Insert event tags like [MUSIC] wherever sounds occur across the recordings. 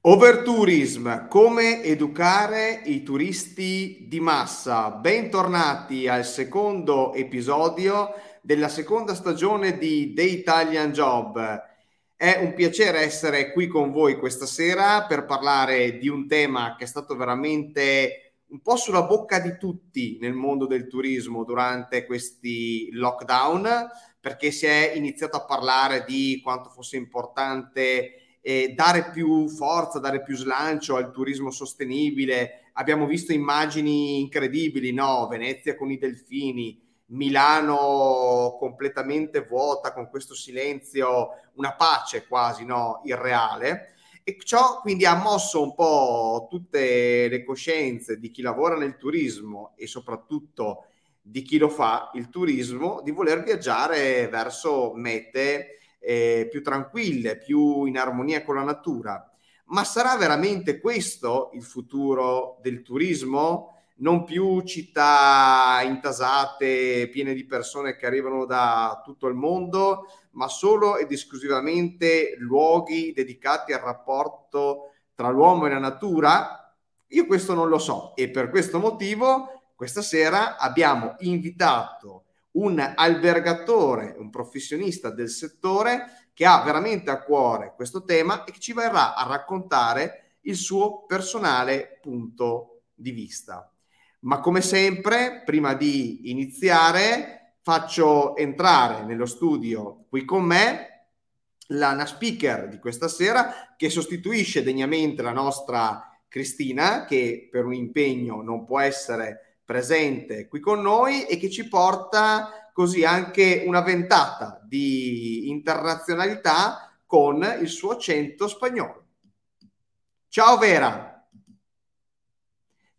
Overtourism, come educare i turisti di massa. Bentornati al secondo episodio della seconda stagione di The Italian Job. È un piacere essere qui con voi questa sera per parlare di un tema che è stato veramente un po' sulla bocca di tutti nel mondo del turismo durante questi lockdown, perché si è iniziato a parlare di quanto fosse importante eh, dare più forza, dare più slancio al turismo sostenibile. Abbiamo visto immagini incredibili, no? Venezia con i delfini, Milano completamente vuota con questo silenzio, una pace quasi, no? Irreale. E ciò quindi ha mosso un po' tutte le coscienze di chi lavora nel turismo e soprattutto di chi lo fa il turismo di voler viaggiare verso mete eh, più tranquille, più in armonia con la natura. Ma sarà veramente questo il futuro del turismo? Non più città intasate, piene di persone che arrivano da tutto il mondo, ma solo ed esclusivamente luoghi dedicati al rapporto tra l'uomo e la natura? Io questo non lo so e per questo motivo questa sera abbiamo invitato un albergatore, un professionista del settore che ha veramente a cuore questo tema e che ci verrà a raccontare il suo personale punto di vista. Ma come sempre, prima di iniziare, faccio entrare nello studio qui con me la speaker di questa sera che sostituisce degnamente la nostra Cristina che per un impegno non può essere presente qui con noi e che ci porta così anche una ventata di internazionalità con il suo accento spagnolo. Ciao Vera.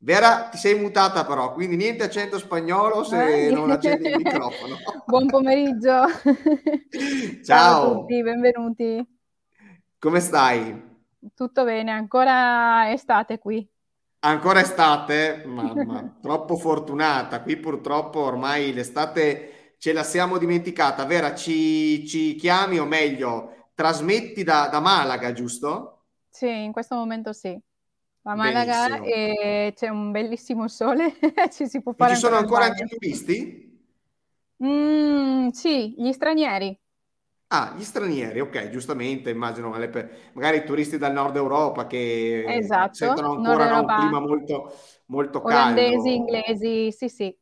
Vera, ti sei mutata però, quindi niente accento spagnolo se eh. [LAUGHS] non accendi il microfono. [LAUGHS] Buon pomeriggio. [LAUGHS] Ciao. Ciao a tutti, benvenuti. Come stai? Tutto bene, ancora estate qui. Ancora estate, mamma, troppo fortunata. Qui purtroppo ormai l'estate ce la siamo dimenticata. Vera, ci, ci chiami o meglio, trasmetti da, da, Malaga, giusto? Sì, in questo momento sì. Da Malaga e c'è un bellissimo sole, [LAUGHS] ci si può fare. E ci sono ancora anche turisti? Mm, sì, gli stranieri. Ah, gli stranieri, ok, giustamente, immagino, magari i turisti dal nord Europa che esatto, sentono ancora no, un clima molto, molto Olandesi, caldo. inglesi, sì, sì.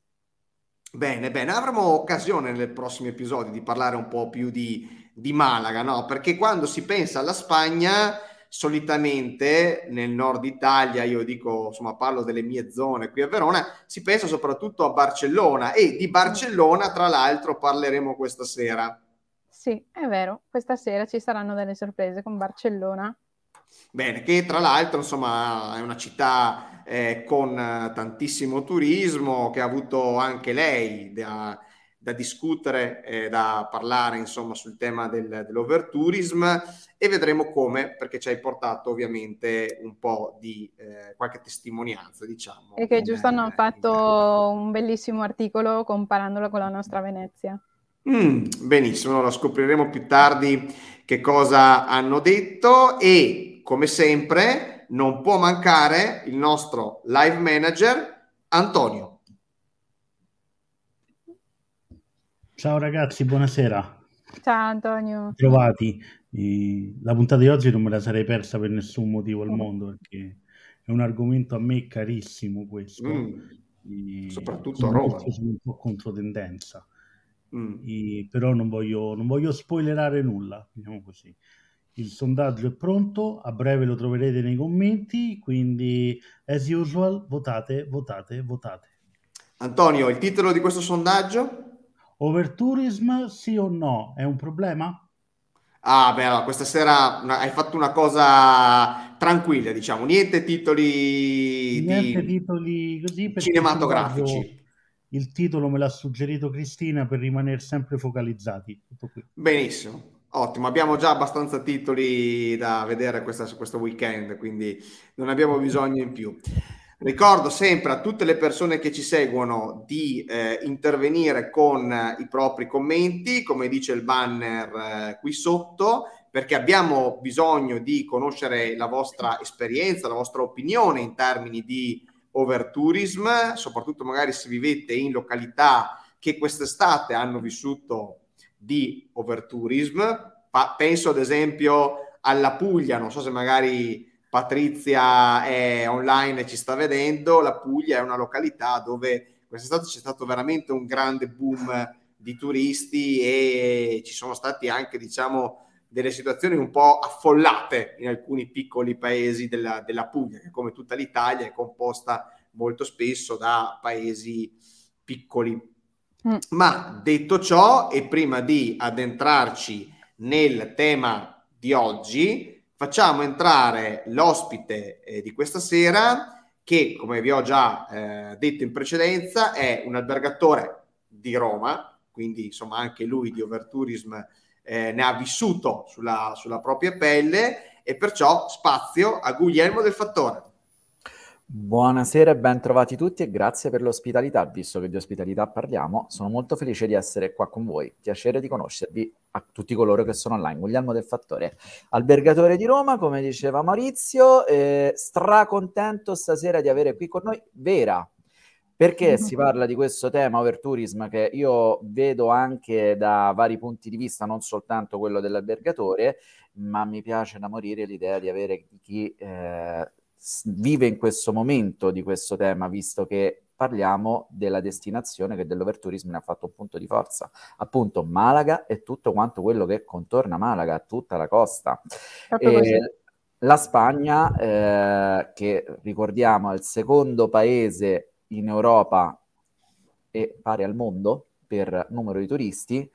Bene, bene, avremo occasione nel prossimo episodio di parlare un po' più di, di Malaga, no? Perché quando si pensa alla Spagna, solitamente nel nord Italia, io dico, insomma, parlo delle mie zone qui a Verona, si pensa soprattutto a Barcellona e di Barcellona, tra l'altro, parleremo questa sera. Sì, è vero, questa sera ci saranno delle sorprese con Barcellona. Bene, che tra l'altro insomma è una città eh, con tantissimo turismo, che ha avuto anche lei da, da discutere, eh, da parlare insomma sul tema del, dell'overtourism e vedremo come, perché ci hai portato ovviamente un po' di eh, qualche testimonianza, diciamo. E che giusto hanno fatto un bellissimo articolo comparandola con la nostra Venezia. Mm, benissimo, lo scopriremo più tardi che cosa hanno detto e come sempre non può mancare il nostro live manager Antonio. Ciao ragazzi, buonasera. Ciao Antonio. Trovati. La puntata di oggi non me la sarei persa per nessun motivo al mondo perché è un argomento a me carissimo questo. Mm, soprattutto a Roma. Sono un po' controtendenza. Mm. Però non voglio, non voglio spoilerare nulla, diciamo così. Il sondaggio è pronto, a breve lo troverete nei commenti, quindi as usual votate, votate, votate. Antonio, il titolo di questo sondaggio? Overtourism sì o no? È un problema? Ah, beh, allora, questa sera hai fatto una cosa tranquilla, diciamo, niente titoli, niente di... titoli così cinematografici il titolo me l'ha suggerito Cristina per rimanere sempre focalizzati. Benissimo. Ottimo, abbiamo già abbastanza titoli da vedere questa, questo weekend, quindi non abbiamo bisogno in più. Ricordo sempre a tutte le persone che ci seguono di eh, intervenire con eh, i propri commenti, come dice il banner eh, qui sotto, perché abbiamo bisogno di conoscere la vostra esperienza, la vostra opinione in termini di overtourism, soprattutto magari se vivete in località che quest'estate hanno vissuto di overtourism. Pa- penso ad esempio alla Puglia, non so se magari Patrizia è online e ci sta vedendo, la Puglia è una località dove quest'estate c'è stato veramente un grande boom di turisti e ci sono stati anche, diciamo, delle situazioni un po' affollate in alcuni piccoli paesi della, della Puglia, che come tutta l'Italia è composta molto spesso da paesi piccoli. Mm. Ma detto ciò, e prima di addentrarci nel tema di oggi, facciamo entrare l'ospite eh, di questa sera che, come vi ho già eh, detto in precedenza, è un albergatore di Roma, quindi insomma anche lui di Overtourism eh, ne ha vissuto sulla, sulla propria pelle e perciò spazio a Guglielmo del Fattore. Buonasera e ben trovati tutti e grazie per l'ospitalità, visto che di ospitalità parliamo. Sono molto felice di essere qua con voi. Piacere di conoscervi a tutti coloro che sono online. Guglielmo del Fattore, albergatore di Roma, come diceva Maurizio, eh, stracontento stasera di avere qui con noi Vera. Perché si [LAUGHS] parla di questo tema overtourism che io vedo anche da vari punti di vista, non soltanto quello dell'albergatore, ma mi piace da morire l'idea di avere chi eh, vive in questo momento di questo tema, visto che parliamo della destinazione che dell'overtourism ne ha fatto un punto di forza, appunto Malaga e tutto quanto quello che contorna Malaga, tutta la costa. la Spagna, eh, che ricordiamo è il secondo paese in Europa e pari al mondo per numero di turisti,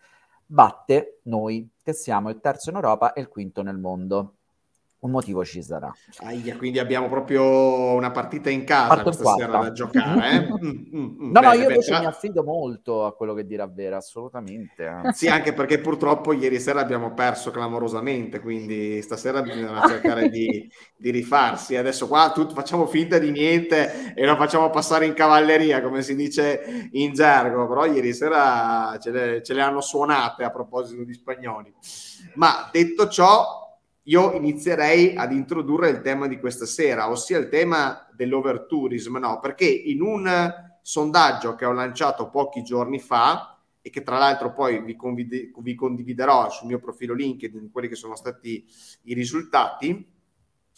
batte noi che siamo il terzo in Europa e il quinto nel mondo un motivo ci sarà. Aia, quindi abbiamo proprio una partita in casa Parto questa sera da giocare. Eh? [LAUGHS] mm, mm, mm. No, beh, no, io invece mi affido molto a quello che dirà Vera, assolutamente. Sì, anche perché purtroppo ieri sera abbiamo perso clamorosamente, quindi stasera bisogna cercare di, di, rifarsi. Adesso qua tutti facciamo finta di niente e lo facciamo passare in cavalleria, come si dice in gergo, però ieri sera ce le, ce le hanno suonate a proposito di spagnoli. Ma detto ciò, io inizierei ad introdurre il tema di questa sera, ossia il tema dell'overtourism, no? Perché in un sondaggio che ho lanciato pochi giorni fa e che tra l'altro poi vi, convide- vi condividerò sul mio profilo LinkedIn, quelli che sono stati i risultati,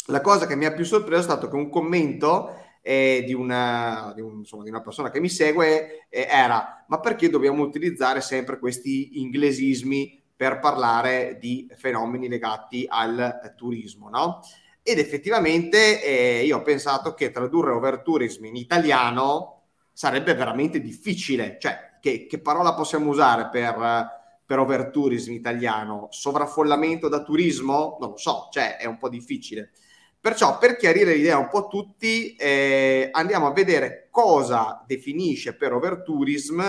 la cosa che mi ha più sorpreso è stato che un commento eh, di, una, di, un, insomma, di, una, persona che mi segue eh, era ma perché dobbiamo utilizzare sempre questi inglesismi per parlare di fenomeni legati al turismo, no? Ed effettivamente eh, io ho pensato che tradurre overtourism in italiano sarebbe veramente difficile, cioè che, che parola possiamo usare per, per overtourism italiano? Sovraffollamento da turismo? Non lo so, cioè è un po' difficile. Perciò per chiarire l'idea un po' a tutti eh, andiamo a vedere cosa definisce per overtourism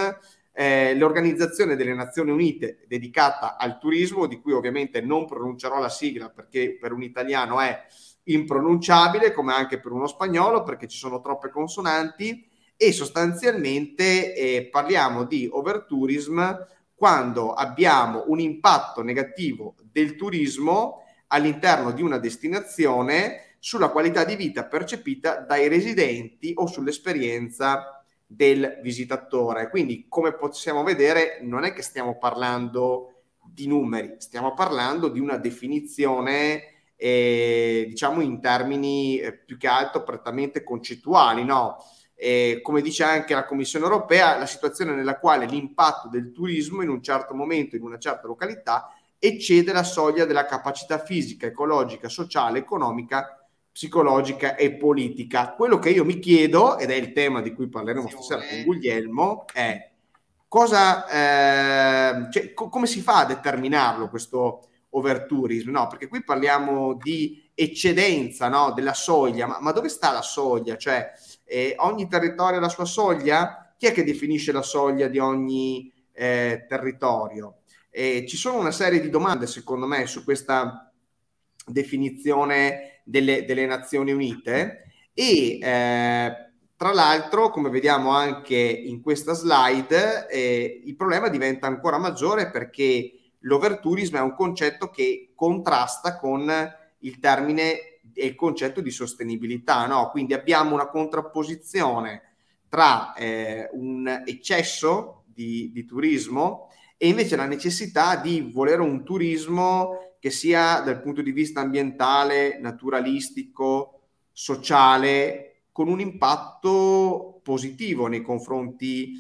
eh, l'Organizzazione delle Nazioni Unite dedicata al turismo, di cui ovviamente non pronuncerò la sigla perché per un italiano è impronunciabile, come anche per uno spagnolo, perché ci sono troppe consonanti, e sostanzialmente eh, parliamo di overtourism quando abbiamo un impatto negativo del turismo all'interno di una destinazione sulla qualità di vita percepita dai residenti o sull'esperienza del visitatore. Quindi, come possiamo vedere, non è che stiamo parlando di numeri, stiamo parlando di una definizione, eh, diciamo, in termini eh, più che altro prettamente concettuali, no? Eh, come dice anche la Commissione europea, la situazione nella quale l'impatto del turismo in un certo momento, in una certa località, eccede la soglia della capacità fisica, ecologica, sociale, economica psicologica e politica. Quello che io mi chiedo, ed è il tema di cui parleremo stasera con Guglielmo, è cosa, eh, cioè, co- come si fa a determinarlo questo overtourism? No, perché qui parliamo di eccedenza no, della soglia, ma, ma, dove sta la soglia? Cioè, eh, ogni territorio ha la sua soglia? Chi è che definisce la soglia di ogni eh, territorio? ci sono una serie di domande, secondo me, su questa definizione delle, delle Nazioni Unite e eh, tra l'altro, come vediamo anche in questa slide, eh, il problema diventa ancora maggiore perché l'overtourism è un concetto che contrasta con il termine e il concetto di sostenibilità, no? Quindi abbiamo una contrapposizione tra eh, un eccesso di, di turismo e invece la necessità di volere un turismo che sia dal punto di vista ambientale, naturalistico, sociale, con un impatto positivo nei confronti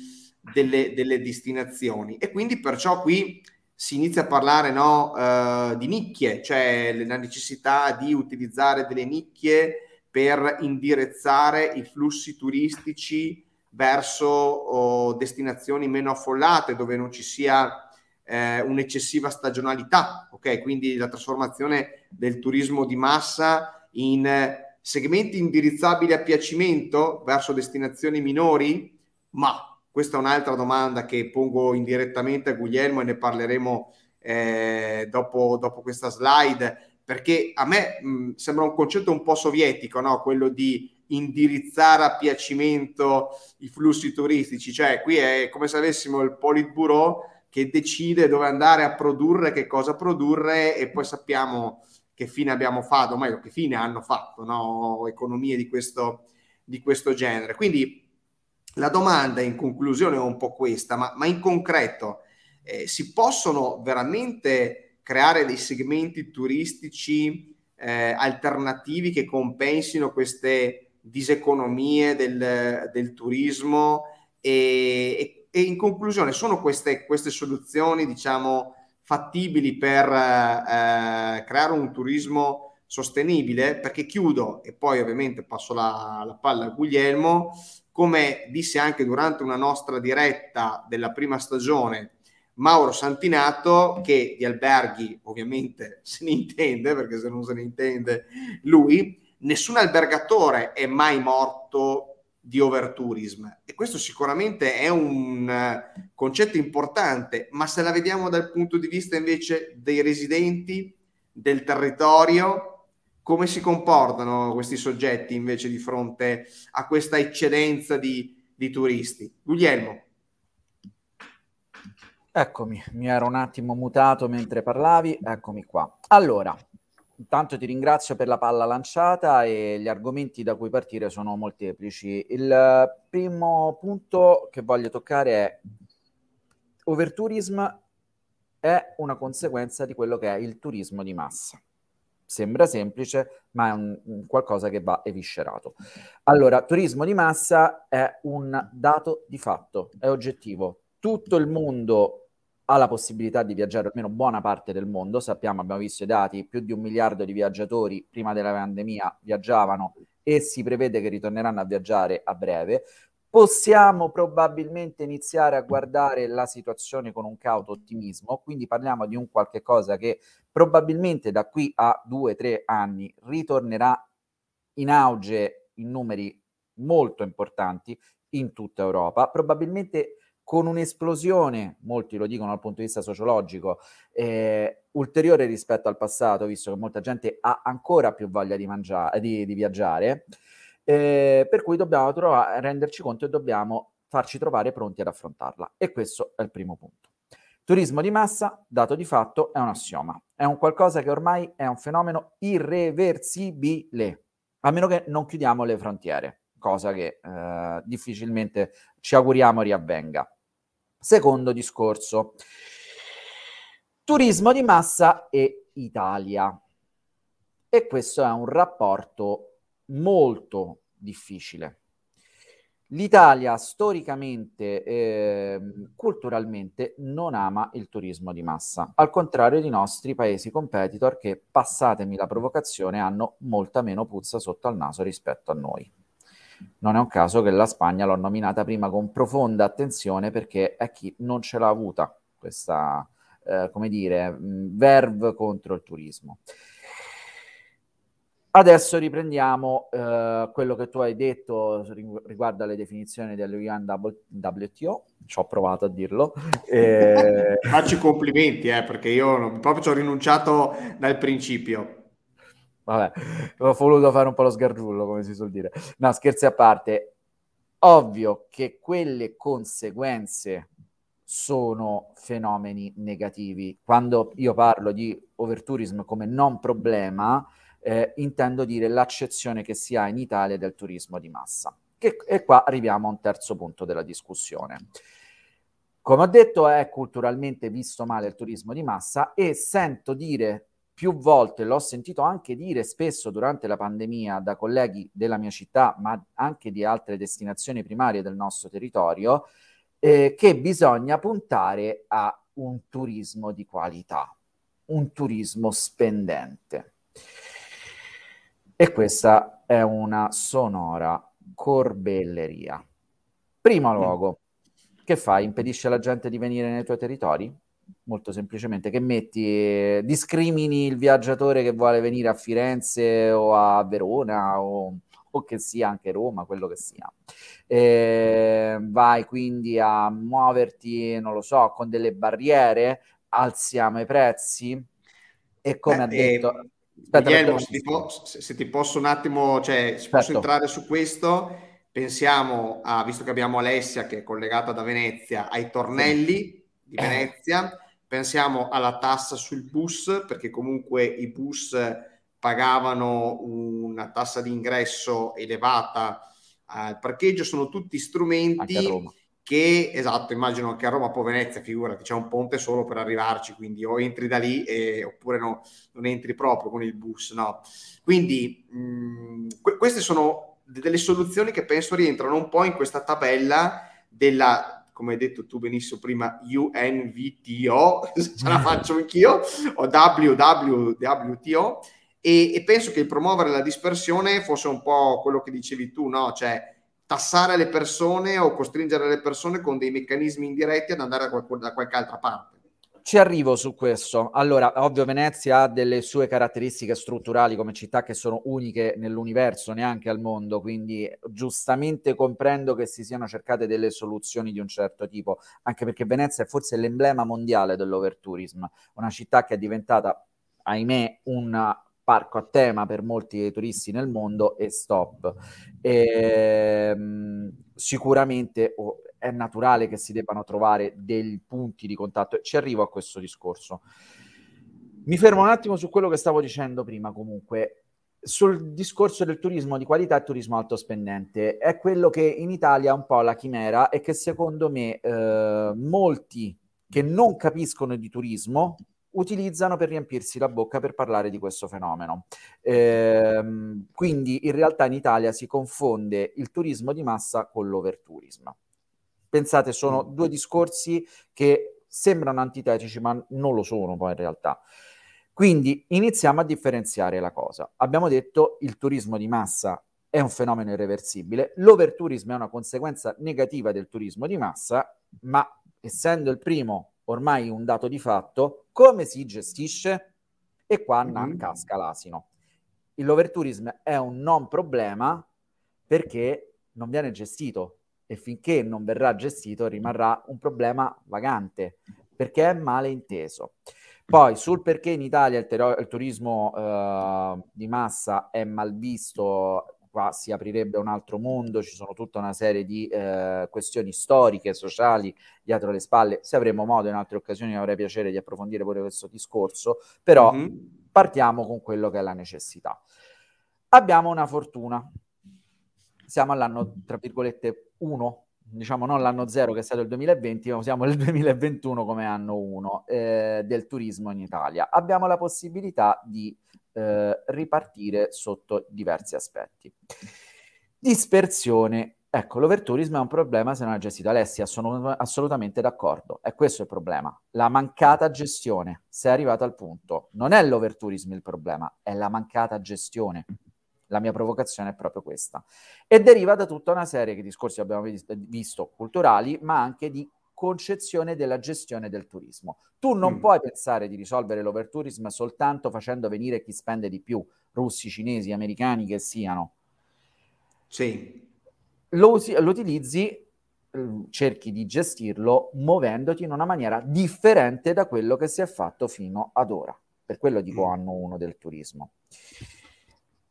delle, delle destinazioni. E quindi perciò qui si inizia a parlare no, uh, di nicchie, cioè la necessità di utilizzare delle nicchie per indirizzare i flussi turistici verso oh, destinazioni meno affollate, dove non ci sia eh, un'eccessiva stagionalità, ok? Quindi la trasformazione del turismo di massa in segmenti indirizzabili a piacimento verso destinazioni minori? Ma questa è un'altra domanda che pongo indirettamente a Guglielmo e ne parleremo eh, dopo, dopo, questa slide, perché a me mh, sembra un concetto un po' sovietico, no? quello di indirizzare a piacimento i flussi turistici, cioè qui è come se avessimo il Politburo che decide dove andare a produrre, che cosa produrre e poi sappiamo che fine abbiamo fatto, o meglio che fine hanno fatto no? economie di questo, di questo genere. Quindi la domanda in conclusione è un po' questa, ma, ma in concreto eh, si possono veramente creare dei segmenti turistici eh, alternativi che compensino queste diseconomie del, del turismo e, e, in conclusione sono queste, queste soluzioni diciamo fattibili per eh, creare un turismo sostenibile? Perché chiudo e poi ovviamente passo la, la palla a Guglielmo come disse anche durante una nostra diretta della prima stagione Mauro Santinato, che di alberghi ovviamente [LAUGHS] se ne intende, perché se non se ne intende lui, nessun albergatore è mai morto di overtourism e questo sicuramente è un eh, concetto importante, ma se la vediamo dal punto di vista invece dei residenti, del territorio, come si comportano questi soggetti invece di fronte a questa eccedenza di, di turisti? Guglielmo. Eccomi, mi ero un attimo mutato mentre parlavi, eccomi qua. Allora, intanto ti ringrazio per la palla lanciata e gli argomenti da cui partire sono molteplici. Il primo punto che voglio toccare è overtourism è una conseguenza di quello che è il turismo di massa. Sembra semplice, ma è un, un qualcosa che va eviscerato. Allora, turismo di massa è un dato di fatto, è oggettivo. Tutto il mondo ha la possibilità di viaggiare, almeno buona parte del mondo, sappiamo, abbiamo visto i dati, più di un miliardo di viaggiatori prima della pandemia viaggiavano e si prevede che ritorneranno a viaggiare a breve. Possiamo probabilmente iniziare a guardare la situazione con un cauto ottimismo, quindi parliamo di un qualche cosa che probabilmente da qui a due o tre anni ritornerà in auge in numeri molto importanti in tutta Europa, probabilmente con un'esplosione, molti lo dicono dal punto di vista sociologico, eh, ulteriore rispetto al passato, visto che molta gente ha ancora più voglia di, mangiare, di, di viaggiare. Eh, per cui dobbiamo trovare, renderci conto e dobbiamo farci trovare pronti ad affrontarla. E questo è il primo punto. Turismo di massa, dato di fatto, è un assioma. È un qualcosa che ormai è un fenomeno irreversibile, a meno che non chiudiamo le frontiere, cosa che eh, difficilmente ci auguriamo riavvenga. Secondo discorso, turismo di massa e Italia. E questo è un rapporto molto difficile. L'Italia storicamente eh, culturalmente non ama il turismo di massa, al contrario dei nostri paesi competitor che, passatemi la provocazione, hanno molta meno puzza sotto al naso rispetto a noi. Non è un caso che la Spagna l'ho nominata prima con profonda attenzione perché è chi non ce l'ha avuta questa, eh, come dire, verve contro il turismo. Adesso riprendiamo eh, quello che tu hai detto riguardo alle definizioni dell'UNWTO, ci ho provato a dirlo. [LAUGHS] E... Faccio i complimenti, eh, perché io proprio ci ho rinunciato dal principio. Vabbè, ho voluto fare un po' lo sgargiullo, come si suol dire. No, scherzi a parte. Ovvio che quelle conseguenze sono fenomeni negativi. Quando io parlo di overtourism come non problema, eh, intendo dire l'accezione che si ha in Italia del turismo di massa. Che, e qua arriviamo a un terzo punto della discussione. Come ho detto, è culturalmente visto male il turismo di massa e sento dire più volte, l'ho sentito anche dire spesso durante la pandemia da colleghi della mia città, ma anche di altre destinazioni primarie del nostro territorio, eh, che bisogna puntare a un turismo di qualità, un turismo spendente. E questa è una sonora corbelleria. Primo luogo, che fai? Impedisce alla gente di venire nei tuoi territori? Molto semplicemente, che metti, discrimini il viaggiatore che vuole venire a Firenze o a Verona o, o che sia anche Roma, quello che sia. Eh, vai quindi a muoverti, non lo so, con delle barriere, alziamo i prezzi e come eh, ha detto... Eh Aspetta, Guglielmo, se ti, po- se ti, posso un attimo, cioè, se certo. posso entrare su questo, pensiamo a, visto che abbiamo Alessia che è collegata da Venezia, ai tornelli di Venezia, pensiamo alla tassa sul bus, perché comunque i bus pagavano una tassa di ingresso elevata al parcheggio, sono tutti strumenti che esatto, immagino che a Roma, poi Venezia, figurati, c'è un ponte solo per arrivarci, quindi o entri da lì e, oppure no, non entri proprio con il bus, no. Quindi mh, mm, que- queste sono delle soluzioni che penso rientrano un po' in questa tabella della, come hai detto tu benissimo prima, UNVTO, [LAUGHS] ce la faccio anch'io, o WWWTO, e, e penso che promuovere la dispersione fosse un po' quello che dicevi tu, no? Cioè, tassare le persone o costringere le persone con dei meccanismi indiretti ad andare da qualche altra parte. Ci arrivo su questo. Allora, ovvio, Venezia ha delle sue caratteristiche strutturali come città che sono uniche nell'universo, neanche al mondo, quindi giustamente comprendo che si siano cercate delle soluzioni di un certo tipo, anche perché Venezia è forse l'emblema mondiale dell'overtourism, una città che è diventata, ahimè, una parco a tema per molti turisti nel mondo e stop. E, ehm, sicuramente oh, è naturale che si debbano trovare dei punti di contatto. Ci arrivo a questo discorso. Mi fermo un attimo su quello che stavo dicendo prima comunque. Sul discorso del turismo di qualità e turismo alto spendente, è quello che in Italia è un po' la chimera e che secondo me eh, molti che non capiscono di turismo utilizzano per riempirsi la bocca per parlare di questo fenomeno. Ehm, quindi in realtà in Italia si confonde il turismo di massa con l'overtourism. Pensate, sono mm. due discorsi che sembrano antitetici, ma non lo sono poi in realtà. Quindi iniziamo a differenziare la cosa. Abbiamo detto il turismo di massa è un fenomeno irreversibile, l'overtourism è una conseguenza negativa del turismo di massa, ma essendo il primo ormai un dato di fatto, come si gestisce? E qua mm-hmm. casca l'asino. L'overtourism è un non problema perché non viene gestito e finché non verrà gestito rimarrà un problema vagante perché è male inteso. Poi sul perché in Italia il, ter- il turismo uh, di massa è mal visto qua si aprirebbe un altro mondo, ci sono tutta una serie di eh, questioni storiche, sociali dietro le spalle. Se avremo modo in altre occasioni avrei piacere di approfondire pure questo discorso, però mm-hmm. partiamo con quello che è la necessità. Abbiamo una fortuna, siamo all'anno, tra virgolette, 1, diciamo non l'anno 0 che è stato il 2020, ma siamo nel 2021 come anno 1 eh, del turismo in Italia. Abbiamo la possibilità di eh, ripartire sotto diversi aspetti. Dispersione. Ecco, l'overtourism è un problema se non è gestito. Alessia, sono assolutamente d'accordo. È questo il problema. La mancata gestione. Sei arrivato al punto. Non è l'overtourism il problema, è la mancata gestione. La mia provocazione è proprio questa. E deriva da tutta una serie di discorsi che abbiamo visto culturali, ma anche di concezione della gestione del turismo. Tu non mm. puoi pensare di risolvere l'overtourism soltanto facendo venire chi spende di più, russi, cinesi, americani che siano. Sì. Lo, lo utilizzi, eh, cerchi di gestirlo muovendoti in una maniera differente da quello che si è fatto fino ad ora. Per quello dico mm. anno uno del turismo.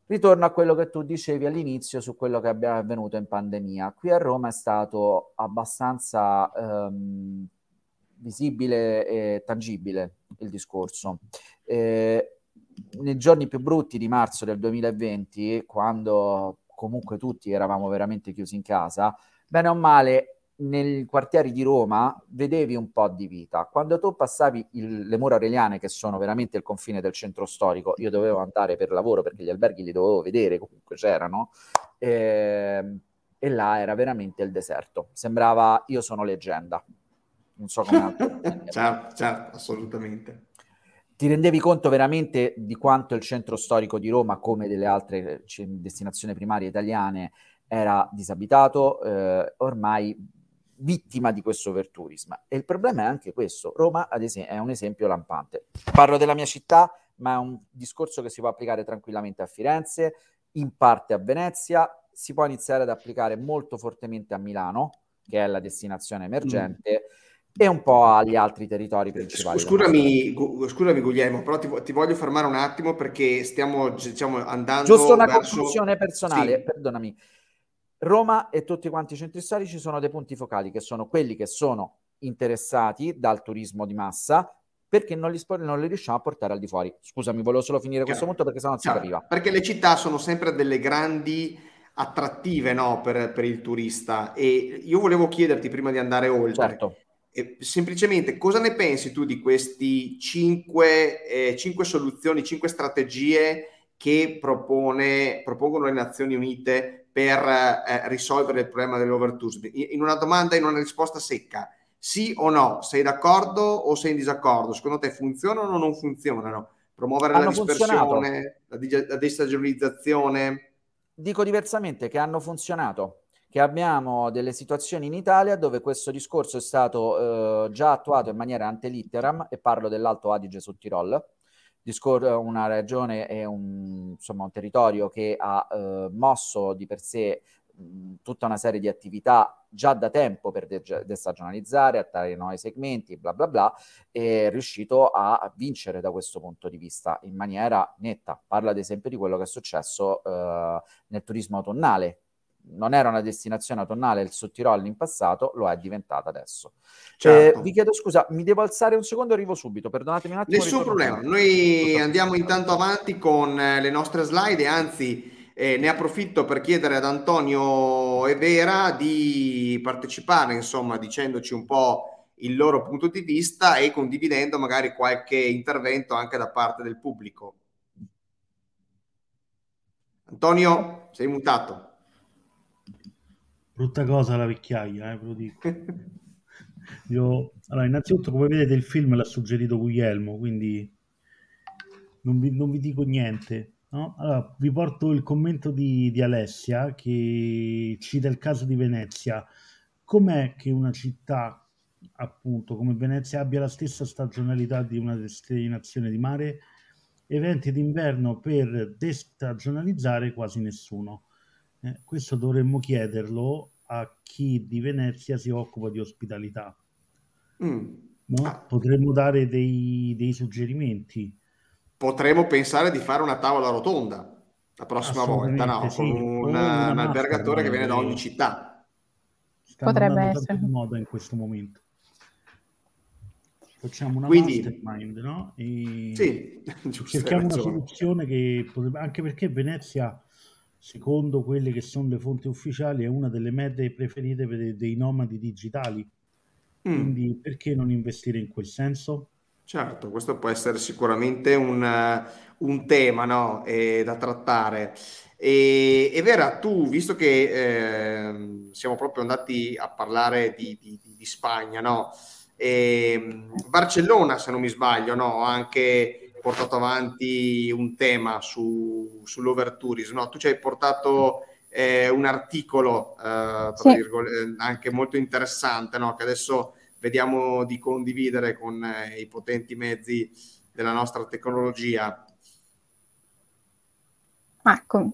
Ritorno a quello che tu dicevi all'inizio su quello che è avvenuto in pandemia. Qui a Roma è stato abbastanza ehm, visibile e tangibile il discorso. Eh, nei giorni più brutti di marzo del 2020, quando comunque tutti eravamo veramente chiusi in casa, bene o male nei quartieri di Roma vedevi un po' di vita. Quando tu passavi il, le mura aureliane, che sono veramente il confine del centro storico, io dovevo andare per lavoro perché gli alberghi li dovevo vedere, comunque c'erano, eh, e là era veramente il deserto. Sembrava io sono leggenda. Non so come... [LAUGHS] certo, certo, assolutamente. Ti rendevi conto veramente di quanto il centro storico di Roma, come delle altre destinazioni primarie italiane, era disabitato, eh, ormai vittima di questo overtourism. E il problema è anche questo. Roma, ad esempio, è un esempio lampante. Parlo della mia città, ma è un discorso che si può applicare tranquillamente a Firenze, in parte a Venezia, si può iniziare ad applicare molto fortemente a Milano, che è la destinazione emergente. Mm e un po' agli altri territori principali. Scusami, gu- scusami Guglielmo, però ti, ti, voglio fermare un attimo perché stiamo diciamo, andando. Giusto una verso... conclusione personale, sì. perdonami. Roma e tutti quanti i centri storici sono dei punti focali, che sono quelli che sono interessati dal turismo di massa, perché non li, non li riusciamo a portare al di fuori. Scusami, volevo solo finire Chiaro. questo punto perché sennò non si capiva. Perché le città sono sempre delle grandi attrattive no, per, per, il turista e io volevo chiederti prima di andare oltre. Certo. Eh, semplicemente cosa ne pensi tu di questi cinque, eh, cinque soluzioni, cinque strategie che propone, propongono le Nazioni Unite per eh, risolvere il problema dell'overtourism? In una domanda, in una risposta secca, sì o no? Sei d'accordo o sei in disaccordo? Secondo te funzionano o non funzionano? Promuovere hanno la dispersione, la, la destagionalizzazione? Dico diversamente che hanno funzionato che abbiamo delle situazioni in Italia dove questo discorso è stato eh, già attuato in maniera antelitteram e parlo dell'Alto Adige sul Tirol, discor- una regione e un, insomma, un territorio che ha eh, mosso di per sé tutta una serie di attività già da tempo per de- destagionalizzare, attrarre nuovi segmenti, bla bla bla, è riuscito a vincere da questo punto di vista in maniera netta. Parlo ad esempio di quello che è successo eh, nel turismo autunnale, non era una destinazione autunnale il Sottirol in passato, lo è diventata adesso. Certo. Eh, vi chiedo scusa, mi devo alzare un secondo arrivo subito, perdonatemi un attimo. Nessun problema, noi Tutto andiamo intanto avanti con eh, le nostre slide e anzi eh, ne approfitto per chiedere ad Antonio e Vera di partecipare, insomma, dicendoci un po' il loro punto di vista e condividendo magari qualche intervento anche da parte del pubblico. Antonio, sei mutato. Brutta cosa la vecchiaia, eh, ve lo dico. [LAUGHS] Io, allora, innanzitutto, come vedete, il film l'ha suggerito Guglielmo, quindi non vi, non vi dico niente. No? Allora, vi porto il commento di, di, Alessia che cita il caso di Venezia. Com'è che una città, appunto, come Venezia abbia la stessa stagionalità di una destinazione di mare? Eventi d'inverno per destagionalizzare quasi nessuno. Eh, questo dovremmo chiederlo a chi di Venezia si occupa di ospitalità. Mm. No? Ah. Potremmo dare dei, dei, suggerimenti. Potremmo pensare di fare una tavola rotonda la prossima volta, no? Sì. con un, un albergatore che viene da ogni città. Stanno Potrebbe essere. di moda in questo momento. Facciamo una Quindi, mastermind, no? E sì, [LAUGHS] cerchiamo una soluzione che potrebbe, anche perché Venezia secondo quelle che sono le fonti ufficiali, è una delle mete preferite per dei nomadi digitali. Mm. Quindi perché non investire in quel senso? Certo, questo può essere sicuramente un, un tema no? e, da trattare. E, e, Vera, tu, visto che eh, siamo proprio andati a parlare di, di, di Spagna, no? E, Barcellona, se non mi sbaglio, no? anche portato avanti un tema su, sull'overtourism, no? tu ci hai portato eh, un articolo eh, sì. anche molto interessante no? che adesso vediamo di condividere con eh, i potenti mezzi della nostra tecnologia. Ecco,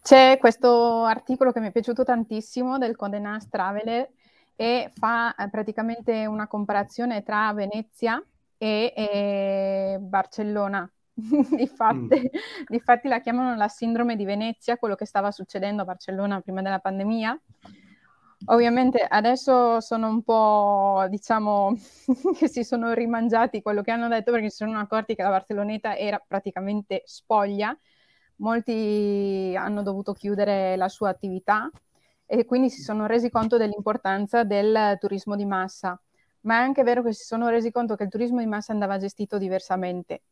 c'è questo articolo che mi è piaciuto tantissimo del Conde Nast Traveler e fa eh, praticamente una comparazione tra Venezia e, e Barcellona, [LAUGHS] Difatti, mm. difatti la chiamano la sindrome di Venezia, quello che stava succedendo a Barcellona prima della pandemia. Ovviamente adesso sono un po', diciamo, [LAUGHS] che si sono rimangiati quello che hanno detto perché si sono accorti che la Barceloneta era praticamente spoglia. Molti hanno dovuto chiudere la sua attività e quindi si sono resi conto dell'importanza del turismo di massa. Ma è anche vero che si sono resi conto che il turismo di massa andava gestito diversamente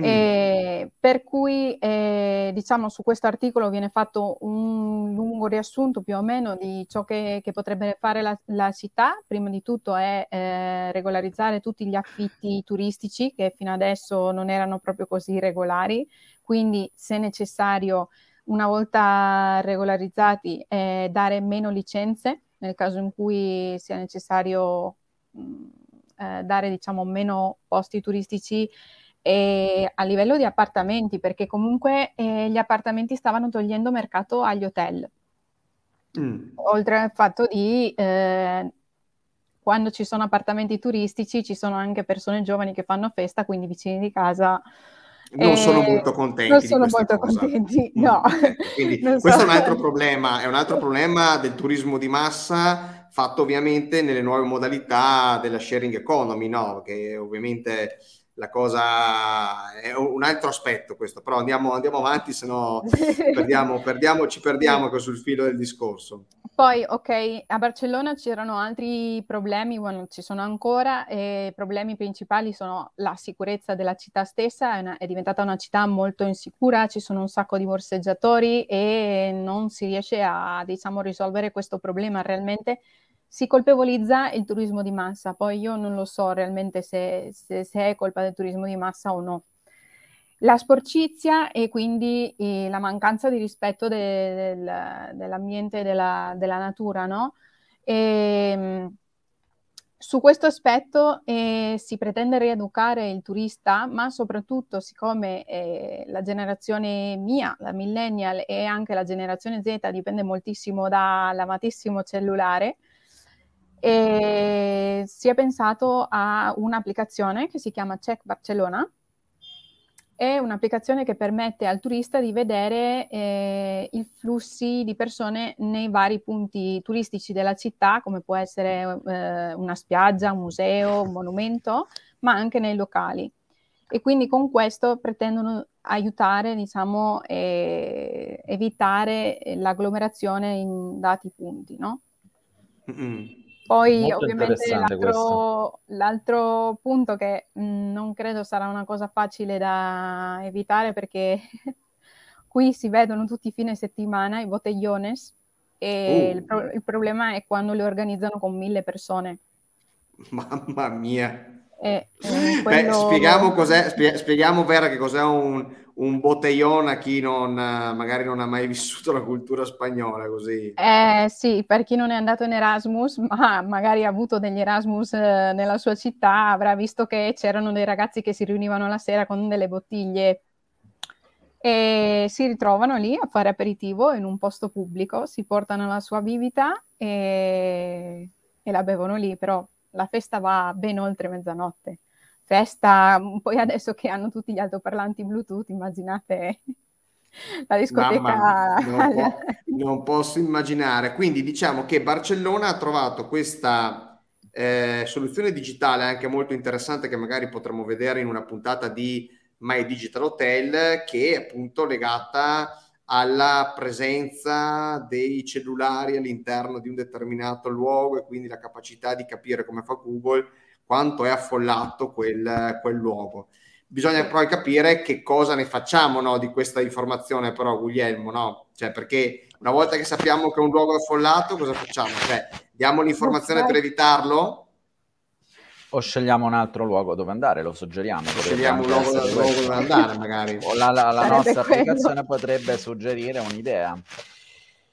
Mm. Eh, per cui eh, diciamo su questo articolo viene fatto un lungo riassunto più o meno di ciò che, che potrebbe fare la, la, città. Prima di tutto è eh, regolarizzare tutti gli affitti turistici che fino adesso non erano proprio così regolari, quindi se necessario una volta regolarizzati eh, dare meno licenze nel caso in cui sia necessario eh, dare diciamo meno posti turistici e a livello di appartamenti, perché comunque eh, gli appartamenti stavano togliendo mercato agli hotel. Mm. Oltre al fatto di eh, quando ci sono appartamenti turistici ci sono anche persone giovani che fanno festa, quindi vicini di casa non eh, sono molto contenti. Non sono molto cosa. contenti, mm. no. [LAUGHS] Quindi questo so. è un altro problema, è un altro problema del turismo di massa fatto ovviamente nelle nuove modalità della sharing economy, no? Che ovviamente la cosa è un altro aspetto questo, però andiamo, andiamo avanti, se no [LAUGHS] perdiamo, perdiamo, ci perdiamo sul filo del discorso. Poi, ok, a Barcellona c'erano altri problemi, bueno, ci sono ancora, e i problemi principali sono la sicurezza della città stessa, è, una, è diventata una città molto insicura, ci sono un sacco di borseggiatori e non si riesce a, diciamo, risolvere questo problema realmente si colpevolizza il turismo di massa, poi io non lo so realmente se, se, se è colpa del turismo di massa o no. La sporcizia e quindi eh, la mancanza di rispetto de, del, dell'ambiente e della, della, natura, no? E, ehm, su questo aspetto eh, si pretende rieducare il turista, ma soprattutto siccome eh, la generazione mia, la millennial e anche la generazione Z dipende moltissimo dall'amatissimo cellulare, e si è pensato a un'applicazione che si chiama Check Barcellona. È un'applicazione che permette al turista di vedere eh, i flussi di persone nei vari punti turistici della città, come può essere eh, una spiaggia, un museo, un monumento, ma anche nei locali. E quindi con questo pretendono aiutare, diciamo, e evitare l'agglomerazione in dati punti, no? Mm-hmm. Poi Molto ovviamente l'altro, l'altro, punto che mh, mm, non credo sarà una cosa facile da evitare perché [LAUGHS] qui si vedono tutti i fine settimana i botellones e uh. il, pro- il, problema è quando li organizzano con mille persone. [LAUGHS] Mamma mia! E, eh, quello... Beh, spieghiamo, cos'è, spie- spieghiamo Vera che cos'è un, un botellone a chi non, magari non ha mai vissuto la cultura spagnola così. Eh sì, per chi non è andato in Erasmus, [LAUGHS] ma magari ha avuto degli Erasmus eh, nella sua città, avrà visto che c'erano dei ragazzi che si riunivano la sera con delle bottiglie e si ritrovano lì a fare aperitivo in un posto pubblico, si portano la sua bibita e, e la bevono lì, però la festa va ben oltre mezzanotte. Festa, poi adesso che hanno tutti gli altoparlanti Bluetooth, immaginate [LAUGHS] la discoteca. Mamma, non, [LAUGHS] po- non, posso immaginare. Quindi diciamo che Barcellona ha trovato questa eh, soluzione digitale anche molto interessante che magari potremo vedere in una puntata di My Digital Hotel che è appunto legata alla presenza dei cellulari all'interno di un determinato luogo e quindi la capacità di capire come fa Google quanto è affollato quel, quel luogo. Bisogna poi capire che cosa ne facciamo no, di questa informazione, però, Guglielmo, no? Cioè, perché una volta che sappiamo che un luogo è affollato, cosa facciamo? Cioè, diamo l'informazione per evitarlo? O scegliamo un altro luogo dove andare, lo suggeriamo. Scegliamo un luogo, luogo dove andare, magari. O la, la, la nostra quello. applicazione potrebbe suggerire un'idea.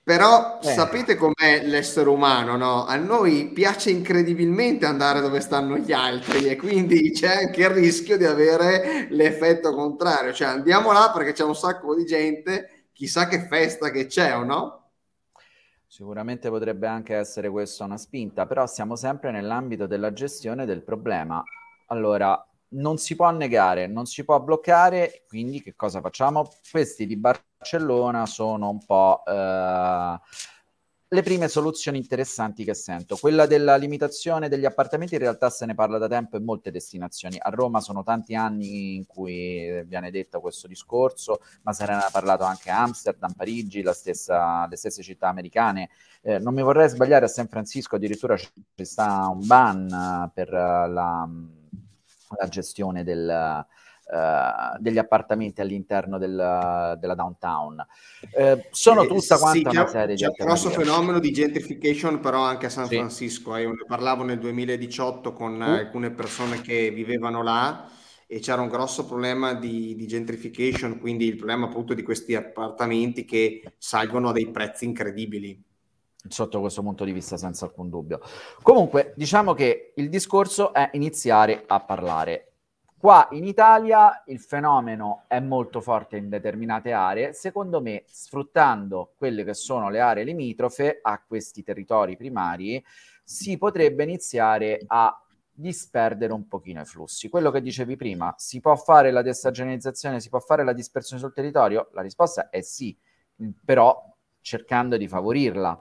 Però eh. sapete com'è l'essere umano, no? A noi piace incredibilmente andare dove stanno gli altri e quindi c'è anche il rischio di avere l'effetto contrario. Cioè andiamo là perché c'è un sacco di gente, chissà che festa che c'è o no? Sicuramente potrebbe anche essere questa una spinta, però siamo sempre nell'ambito della gestione del problema. Allora, non si può negare, non si può bloccare, quindi che cosa facciamo? Questi di Barcellona sono un po' eh, le prime soluzioni interessanti che sento. Quella della limitazione degli appartamenti in realtà se ne parla da tempo in molte destinazioni. A Roma sono tanti anni in cui viene detto questo discorso, ma se ne ha parlato anche a Amsterdam, Parigi, stessa, le stesse città americane. Eh, non mi vorrei sbagliare, a San Francisco addirittura ci sta un ban per la, la gestione del Uh, degli appartamenti all'interno del, della downtown. Uh, sono eh, tutta quanta sì, una serie c'è di C'è un grosso fenomeno di gentrification però anche a San sì. Francisco. Io ne parlavo nel 2018 con uh. alcune persone che vivevano là e c'era un grosso problema di, di, gentrification, quindi il problema appunto di questi appartamenti che salgono a dei prezzi incredibili. Sotto questo punto di vista, senza alcun dubbio. Comunque, diciamo che il discorso è iniziare a parlare Qua in Italia il fenomeno è molto forte in determinate aree, secondo me sfruttando quelle che sono le aree limitrofe a questi territori primari si potrebbe iniziare a disperdere un pochino i flussi. Quello che dicevi prima, si può fare la destagionalizzazione, si può fare la dispersione sul territorio? La risposta è sì, però cercando di favorirla.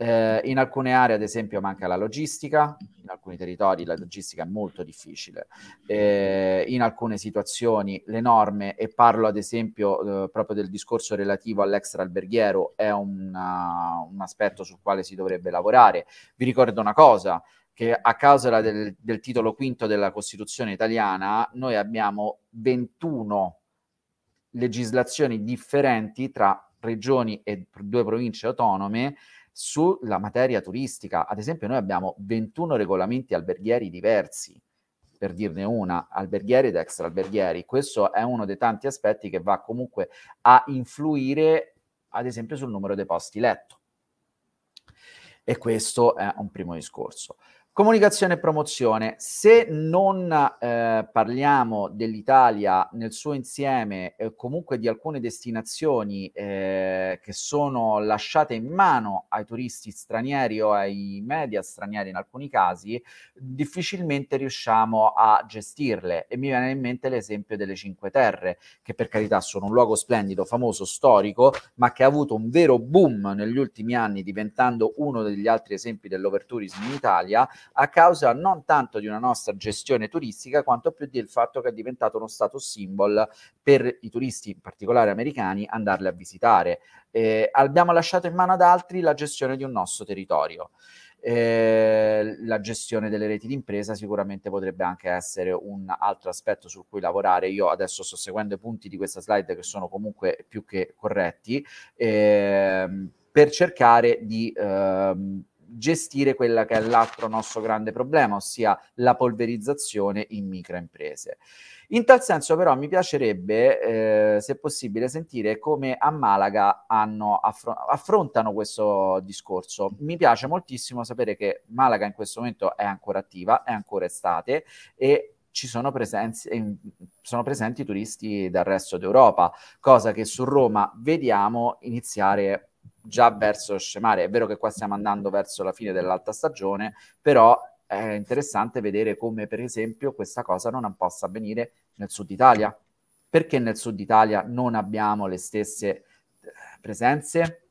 Eh, in alcune aree, ad esempio, manca la logistica, in alcuni territori la logistica è molto difficile. Eh, in alcune situazioni le norme, e parlo ad esempio eh, proprio del discorso relativo all'extra alberghiero, è una, un aspetto sul quale si dovrebbe lavorare. Vi ricordo una cosa, che a causa del, del titolo quinto della Costituzione italiana noi abbiamo 21 legislazioni differenti tra regioni e due province autonome sulla materia turistica. Ad esempio, noi abbiamo 21 regolamenti alberghieri diversi, per dirne una, alberghieri ed extra alberghieri. Questo è uno dei tanti aspetti che va comunque a influire, ad esempio, sul numero dei posti letto. E questo è un primo discorso. Comunicazione e promozione. Se non eh, parliamo dell'Italia nel suo insieme, eh, comunque di alcune destinazioni eh, che sono lasciate in mano ai turisti stranieri o ai media stranieri in alcuni casi, difficilmente riusciamo a gestirle. E mi viene in mente l'esempio delle Cinque Terre, che per carità sono un luogo splendido, famoso, storico, ma che ha avuto un vero boom negli ultimi anni, diventando uno degli altri esempi dell'overtourism in Italia a causa non tanto di una nostra gestione turistica, quanto più del fatto che è diventato uno status symbol per i turisti, in particolare americani, andarle a visitare. Eh, abbiamo lasciato in mano ad altri la gestione di un nostro territorio. Eh, la gestione delle reti d'impresa sicuramente potrebbe anche essere un altro aspetto su cui lavorare. Io adesso sto seguendo i punti di questa slide che sono comunque più che corretti eh, per cercare di ehm, gestire quella che è l'altro nostro grande problema, ossia la polverizzazione in microimprese. In tal senso però mi piacerebbe, eh, se possibile, sentire come a Malaga hanno affr- affrontano questo discorso. Mi piace moltissimo sapere che Malaga in questo momento è ancora attiva, è ancora estate e ci sono, presenzi, sono presenti turisti dal resto d'Europa, cosa che su Roma vediamo iniziare già verso scemare. È vero che qua stiamo andando verso la fine dell'alta stagione, però è interessante vedere come, per esempio, questa cosa non possa avvenire nel sud Italia. Perché nel sud Italia non abbiamo le stesse eh, presenze?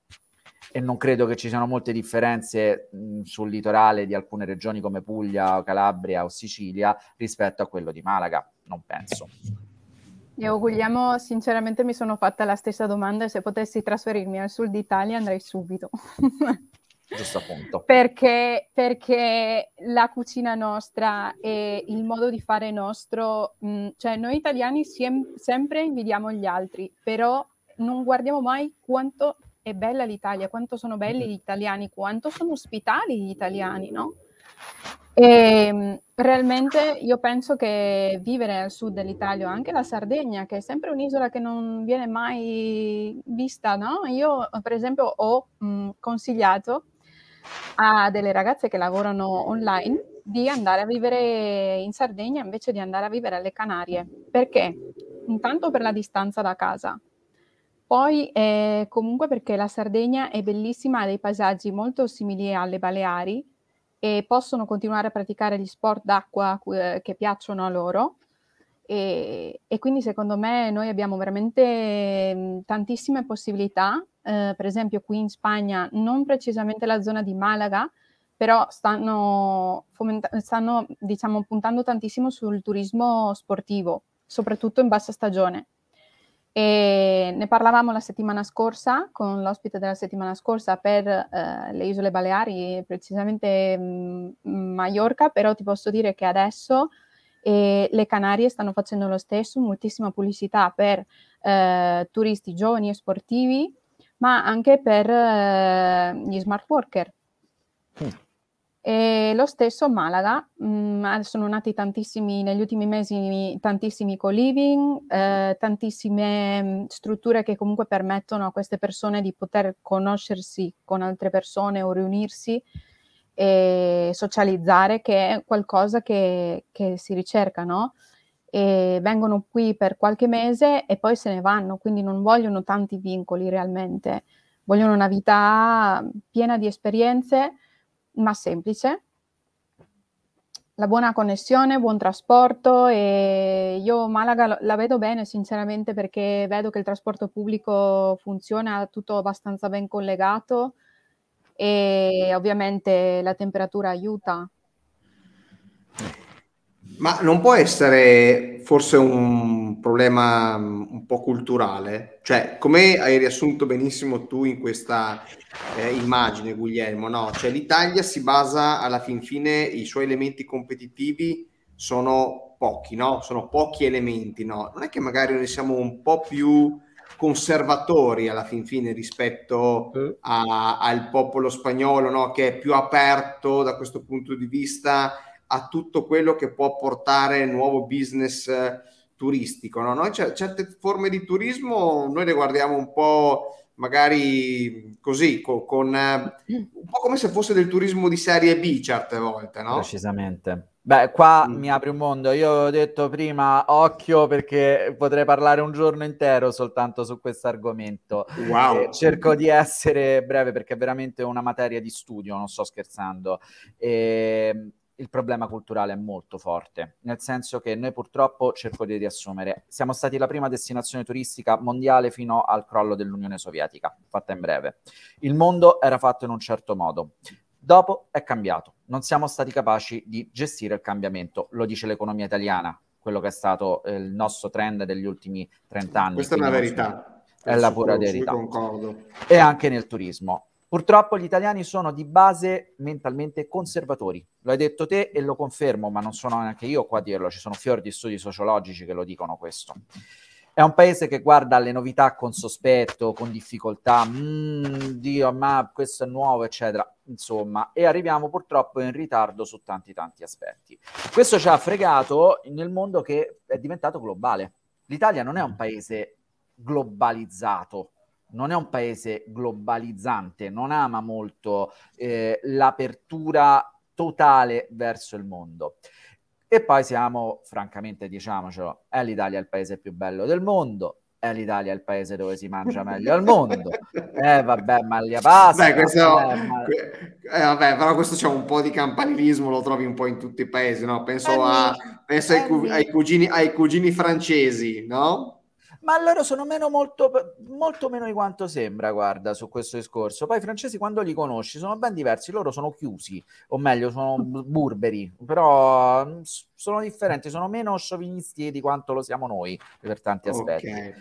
E non credo che ci siano molte differenze mh, sul litorale di alcune regioni come Puglia, Calabria o Sicilia rispetto a quello di Malaga. Non penso. Io Guglielmo, sinceramente mi sono fatta la stessa domanda se potessi trasferirmi al sud Italia andrei subito. [LAUGHS] Giusto appunto. perché, perché la cucina nostra e il modo di fare nostro, mh, mm, cioè noi italiani siem- sempre invidiamo gli altri, però non guardiamo mai quanto è bella l'Italia, quanto sono belli gli italiani, quanto sono ospitali gli italiani, no? E ehm, realmente io penso che vivere al sud dell'Italia, anche la Sardegna, che è sempre un'isola che non viene mai vista, no? Io per esempio ho mh, consigliato a delle ragazze che lavorano online di andare a vivere in Sardegna invece di andare a vivere alle Canarie. Perché? Intanto per la distanza da casa, poi eh, comunque perché la Sardegna è bellissima, ha dei paesaggi molto simili alle Baleari e possono continuare a praticare gli sport d'acqua eh, che piacciono a loro. E, e, quindi secondo me noi abbiamo veramente mh, tantissime possibilità, eh, per esempio qui in Spagna, non precisamente la zona di Malaga, però stanno, fomenta- stanno diciamo, puntando tantissimo sul turismo sportivo, soprattutto in bassa stagione. E ne parlavamo la settimana scorsa con l'ospite della settimana scorsa per eh, le isole Baleari, precisamente mh, Mallorca, però ti posso dire che adesso e le Canarie stanno facendo lo stesso, moltissima pubblicità per eh, turisti giovani e sportivi, ma anche per eh, gli smart worker. Mm. E lo stesso Malaga, mh, mm, sono nati tantissimi, negli ultimi mesi tantissimi co-living, eh, tantissime mh, mm, strutture che comunque permettono a queste persone di poter conoscersi con altre persone o riunirsi e socializzare, che è qualcosa che, che si ricerca, no? E vengono qui per qualche mese e poi se ne vanno, quindi non vogliono tanti vincoli realmente, vogliono una vita piena di esperienze, ma semplice. La buona connessione, buon trasporto e io Malaga la vedo bene sinceramente perché vedo che il trasporto pubblico funziona tutto abbastanza ben collegato e ovviamente la temperatura aiuta. Ma non può essere forse un problema un po' culturale? Cioè, come hai riassunto benissimo tu in questa eh, immagine, Guglielmo, no? Cioè, l'Italia si basa alla fin fine, i suoi elementi competitivi sono pochi, no? Sono pochi elementi, no? Non è che magari noi siamo un po' più conservatori alla fin fine rispetto a, al popolo spagnolo, no? che è più aperto da questo punto di vista a tutto quello che può portare nuovo business eh, turistico. No? Noi c- certe forme di turismo noi le guardiamo un po' magari così, co- con, eh, un po' come se fosse del turismo di serie B certe volte, no? Precisamente. Beh, qua mm. mi apre un mondo. Io ho detto prima, occhio perché potrei parlare un giorno intero soltanto su questo argomento. Wow. Eh, cerco di essere breve perché è veramente una materia di studio, non sto scherzando. E, ehm, il problema culturale è molto forte, nel senso che noi purtroppo, cerco di riassumere, siamo stati la prima destinazione turistica mondiale fino al crollo dell'Unione Sovietica, fatta in breve. Il mondo era fatto in un certo modo. Dopo è cambiato, non siamo stati capaci di gestire il cambiamento, lo dice l'economia italiana, quello che è stato eh, il nostro trend degli ultimi 30 anni. Questa è una verità. È la pura verità. E anche nel turismo. Purtroppo gli italiani sono di base mentalmente conservatori. Lo hai detto te e lo confermo, ma non sono neanche io qua a dirlo, ci sono fior di studi sociologici che lo dicono questo. È un paese che guarda alle novità con sospetto, con difficoltà, mm, Dio, ma questo è nuovo, eccetera. Insomma, e arriviamo purtroppo in ritardo su tanti tanti aspetti. Questo ci ha fregato nel mondo che è diventato globale. L'Italia non è un paese globalizzato, non è un paese globalizzante, non ama molto eh, l'apertura totale verso il mondo. E poi siamo, francamente, diciamocelo, è l'Italia il paese più bello del mondo, è l'Italia il paese dove si mangia meglio al mondo. [LAUGHS] Eh vabbè, maglia pasta. Beh, questo, eh, ma... eh, vabbè, però questo c'è un po' di campanilismo, lo trovi un po' in tutti i paesi, no? Penso, eh, a, penso ai, cu- ai, cugini, ai cugini francesi, no? Ma loro sono meno molto, molto meno di quanto sembra, guarda, su questo discorso. Poi i francesi quando li conosci sono ben diversi, loro sono chiusi, o meglio, sono [LAUGHS] burberi, però mm, sono differenti, sono meno sciovinisti di quanto lo siamo noi per tanti aspetti. Okay.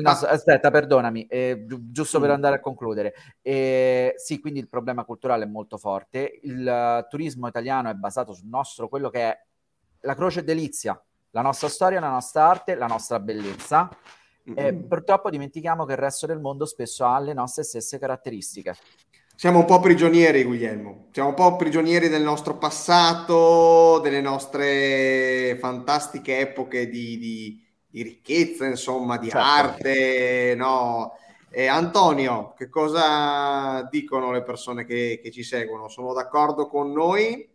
Nostro... Ah. Aspetta, perdonami, eh, gi- giusto per andare a concludere. Eh, sì, quindi il problema culturale è molto forte. Il uh, turismo italiano è basato sul nostro, quello che è la croce delizia la nostra storia, la nostra arte, la nostra bellezza. Mm-hmm. E purtroppo dimentichiamo che il resto del mondo spesso ha le nostre stesse caratteristiche. Siamo un po' prigionieri, Guglielmo. Siamo un po' prigionieri del nostro passato, delle nostre fantastiche epoche di, di, di ricchezza, insomma, di certo. arte, no? E Antonio, che cosa dicono le persone che, che ci seguono? Sono d'accordo con noi?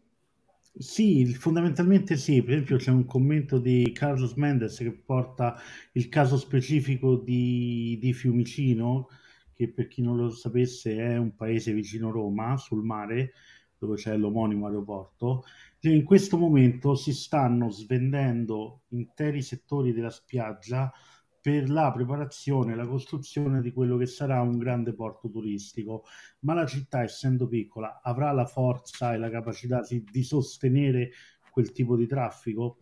Sì, fondamentalmente sì. Per esempio c'è un commento di Carlos Mendes che porta il caso specifico di, di Fiumicino, che per chi non lo sapesse è un paese vicino Roma, sul mare, dove c'è l'omonimo aeroporto, in questo momento si stanno svendendo interi settori della spiaggia per la preparazione e la costruzione di quello che sarà un grande porto turistico. Ma la città, essendo piccola, avrà la forza e la capacità di, di sostenere quel tipo di traffico?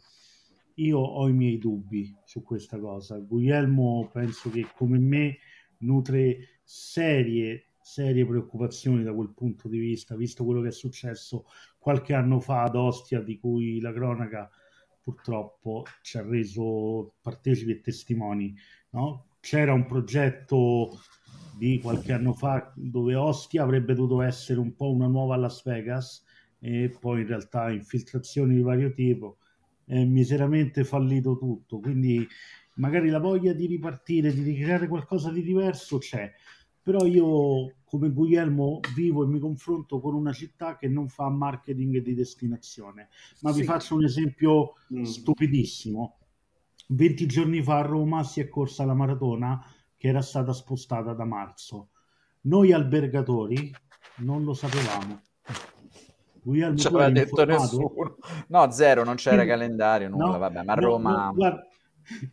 Io ho i miei dubbi su questa cosa. Guglielmo penso che come me nutre serie, serie preoccupazioni da quel punto di vista, visto quello che è successo qualche anno fa ad Ostia, di cui la cronaca purtroppo ci ha reso partecipi e testimoni. No? C'era un progetto di qualche anno fa dove Ostia avrebbe dovuto essere un po' una nuova Las Vegas e poi in realtà infiltrazioni di vario tipo è miseramente fallito tutto quindi magari la voglia di ripartire di ricreare qualcosa di diverso c'è però io come Guglielmo vivo e mi confronto con una città che non fa marketing di destinazione. Ma sì. vi faccio un esempio mm. stupidissimo. 20 giorni fa a Roma si è corsa la maratona che era stata spostata da marzo. Noi albergatori non lo sapevamo. Guglielmo, ci aveva detto informato? nessuno. No, zero, non c'era calendario, nulla, no, vabbè, ma a Roma... No, guarda,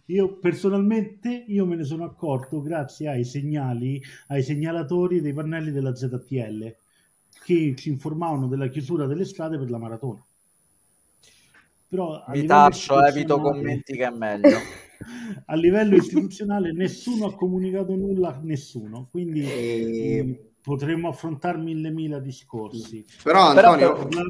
io personalmente io me ne sono accorto grazie ai segnali, ai segnalatori dei pannelli della ZTL che ci informavano della chiusura delle strade per la maratona. Però Mi taccio, evito commenti che è meglio. [LAUGHS] a livello istituzionale nessuno ha comunicato nulla a nessuno, quindi e... mh, potremmo affrontare mille mila discorsi. Però Antonio... Però,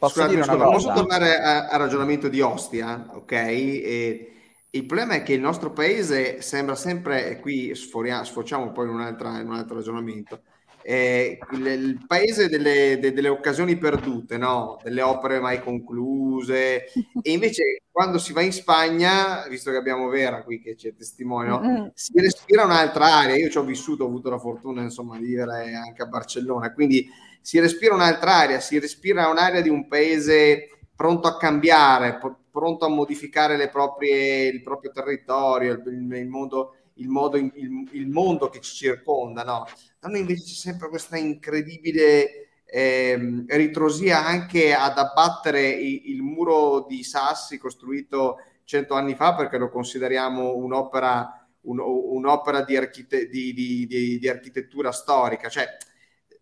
Posso Scusate, scusa? Posso tornare al ragionamento di Ostia, ok? E il problema è che il nostro paese sembra sempre, e qui sforia, sfociamo poi in, in, un altro ragionamento, eh, il, il, paese delle, de, delle, occasioni perdute, no? delle opere mai concluse, e invece quando si va in Spagna, visto che abbiamo Vera qui che c'è testimonio, si respira un'altra aria. Io ci ho vissuto, ho avuto la fortuna insomma, di vivere anche a Barcellona, quindi si respira un'altra aria, si respira un'area di un paese pronto a cambiare, pronto a modificare proprie, il proprio territorio, il, il, mondo, il, modo, il, mondo che ci circonda. No? Da noi invece c'è sempre questa incredibile eh, ritrosia anche ad abbattere il, muro di sassi costruito cento anni fa perché lo consideriamo un'opera, un, un'opera di, archite- di, di, di architettura storica. Cioè,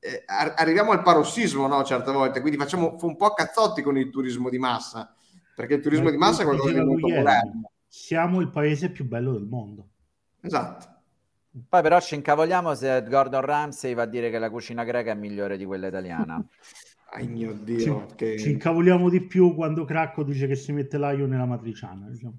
eh, arriviamo al parossismo no, certe volte, quindi facciamo un po' cazzotti con il turismo di massa, perché il turismo Ma di massa è qualcosa di molto moderno. Siamo il paese più bello del mondo. Esatto. Poi però ci incavoliamo se Gordon Ramsay va a dire che la cucina greca è migliore di quella italiana. [LAUGHS] Ai mio Dio. Ci, che... ci incavoliamo di più quando Cracco dice che si mette l'aglio nella matriciana. Diciamo.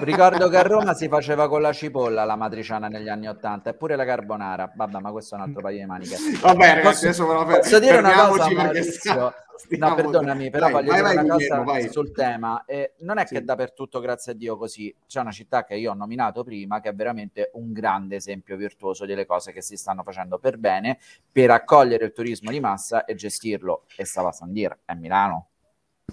Ricordo che a Roma si faceva con la cipolla la matriciana negli anni Ottanta e pure la carbonara. Vabbè, ma questo è un altro paio di maniche. Vabbè, ragazzi, adesso posso, posso dire una cosa, Maurizio? No, perdonami, però vai, voglio vai, dire vai, una cosa Guglielmo, sul tema. Eh, non è sì. che dappertutto, grazie a Dio, così. C'è una città che io ho nominato prima, che è veramente un grande esempio virtuoso delle cose che si stanno facendo per bene, per accogliere il turismo di massa e gestirlo. E stava a San Dir, è Milano.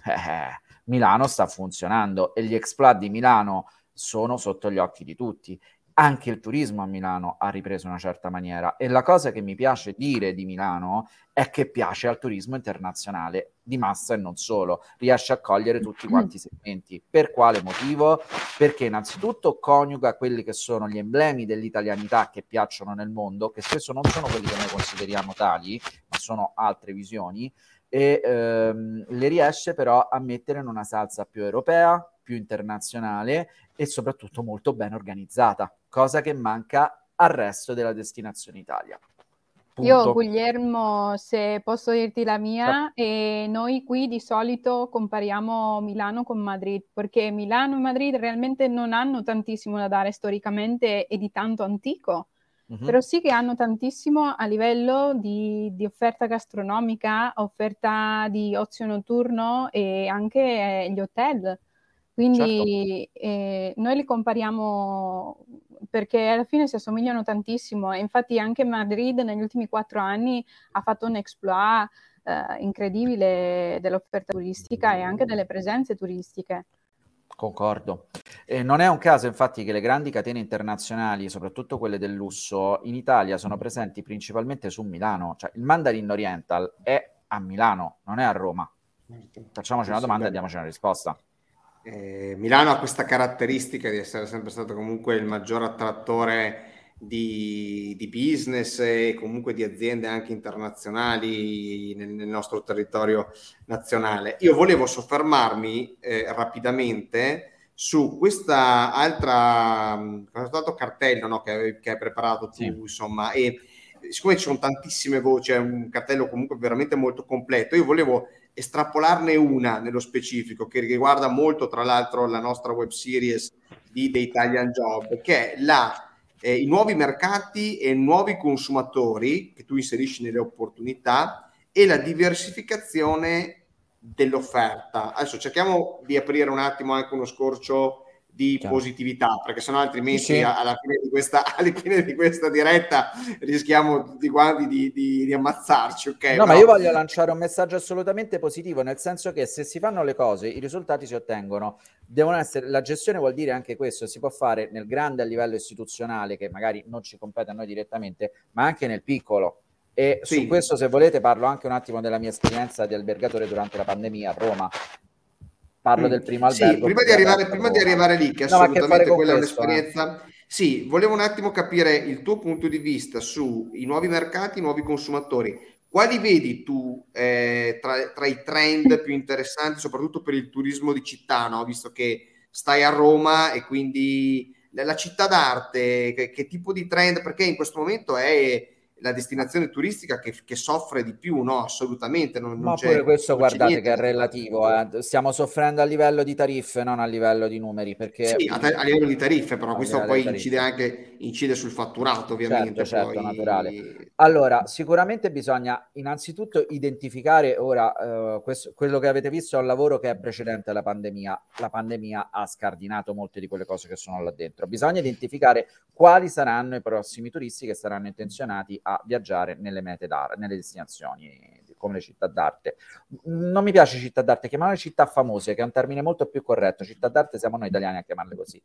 Eh, eh Milano sta funzionando e gli exploit di Milano sono sotto gli occhi di tutti. Anche il turismo a Milano ha ripreso una certa maniera e la cosa che mi piace dire di Milano è che piace al turismo internazionale di massa e non solo, riesce a cogliere tutti quanti i segmenti. Per quale motivo? Perché innanzitutto coniuga quelli che sono gli emblemi dell'italianità che piacciono nel mondo, che spesso non sono quelli che noi consideriamo tali, ma sono altre visioni, e ehm, le riesce però a mettere in una salsa più europea, più internazionale e soprattutto molto ben organizzata, cosa che manca al resto della destinazione Italia. Punto. Io, Guglielmo, se posso dirti la mia, eh, noi qui di solito compariamo Milano con Madrid, perché Milano e Madrid realmente non hanno tantissimo da dare storicamente e di tanto antico. Uh-huh. Però sì che hanno tantissimo a livello di, di, offerta gastronomica, offerta di ozio notturno e anche eh, gli hotel. Quindi certo. eh, noi li compariamo perché alla fine si assomigliano tantissimo e infatti anche Madrid negli ultimi quattro anni ha fatto un exploit eh, incredibile dell'offerta turistica e anche delle presenze turistiche. Concordo. E non è un caso, infatti, che le grandi catene internazionali, soprattutto quelle del lusso, in Italia sono presenti principalmente su Milano. Cioè, il Mandarin Oriental è a Milano, non è a Roma. Facciamoci una domanda e diamoci una risposta. Eh, Milano ha questa caratteristica di essere sempre stato comunque il maggior attrattore di, di, business e comunque di aziende anche internazionali nel, nel nostro territorio nazionale. Io volevo soffermarmi eh, rapidamente su questa altra questo cartello no, che, che, hai preparato tu, sì. insomma, e siccome ci sono tantissime voci, è un cartello comunque veramente molto completo, io volevo estrapolarne una nello specifico che riguarda molto, tra l'altro, la nostra web series di The Italian Job, che è la eh, i nuovi mercati e nuovi consumatori che tu inserisci nelle opportunità e la diversificazione dell'offerta. Adesso cerchiamo di aprire un attimo anche uno scorcio di Chiaro. positività, perché sennò altrimenti sì. alla, fine di questa, [LAUGHS] alla fine di questa diretta rischiamo tutti quanti di, di, di ammazzarci. Okay? No, Però... ma io voglio lanciare un messaggio assolutamente positivo, nel senso che se si fanno le cose, i risultati si ottengono. Devono essere, la gestione vuol dire anche questo, si può fare nel grande a livello istituzionale, che magari non ci compete a noi direttamente, ma anche nel piccolo. E sì. su questo, se volete, parlo anche un attimo della mia esperienza di albergatore durante la pandemia a Roma Parlo mm. del primo albergo. Sì, prima di, arrivare, prima di arrivare lì, che assolutamente no, quella è un'esperienza... Eh. Sì, volevo un attimo capire il tuo punto di vista sui nuovi mercati, i nuovi consumatori. Quali vedi tu eh, tra, tra, i trend più interessanti, soprattutto per il turismo di città, no? visto che stai a Roma e quindi la città d'arte, che, che tipo di trend? Perché in questo momento è la destinazione turistica che, che soffre di più, no? Assolutamente. Non, non Ma pure questo guardate che è relativo, eh. stiamo soffrendo a livello di tariffe, non a livello di numeri. Perché... Sì, a, a livello di tariffe, però questo poi incide anche incide sul fatturato, ovviamente. Certo, certo, naturale. Allora, sicuramente bisogna innanzitutto identificare ora, uh, questo, quello che avete visto è un lavoro che è precedente alla pandemia. La pandemia ha scardinato molte di quelle cose che sono là dentro. Bisogna identificare quali saranno i prossimi turisti che saranno intenzionati a viaggiare nelle mete d'arte, nelle destinazioni come le città d'arte. Non mi piace città d'arte, chiamare città famose, che è un termine molto più corretto. Città d'arte siamo noi italiani a chiamarle così.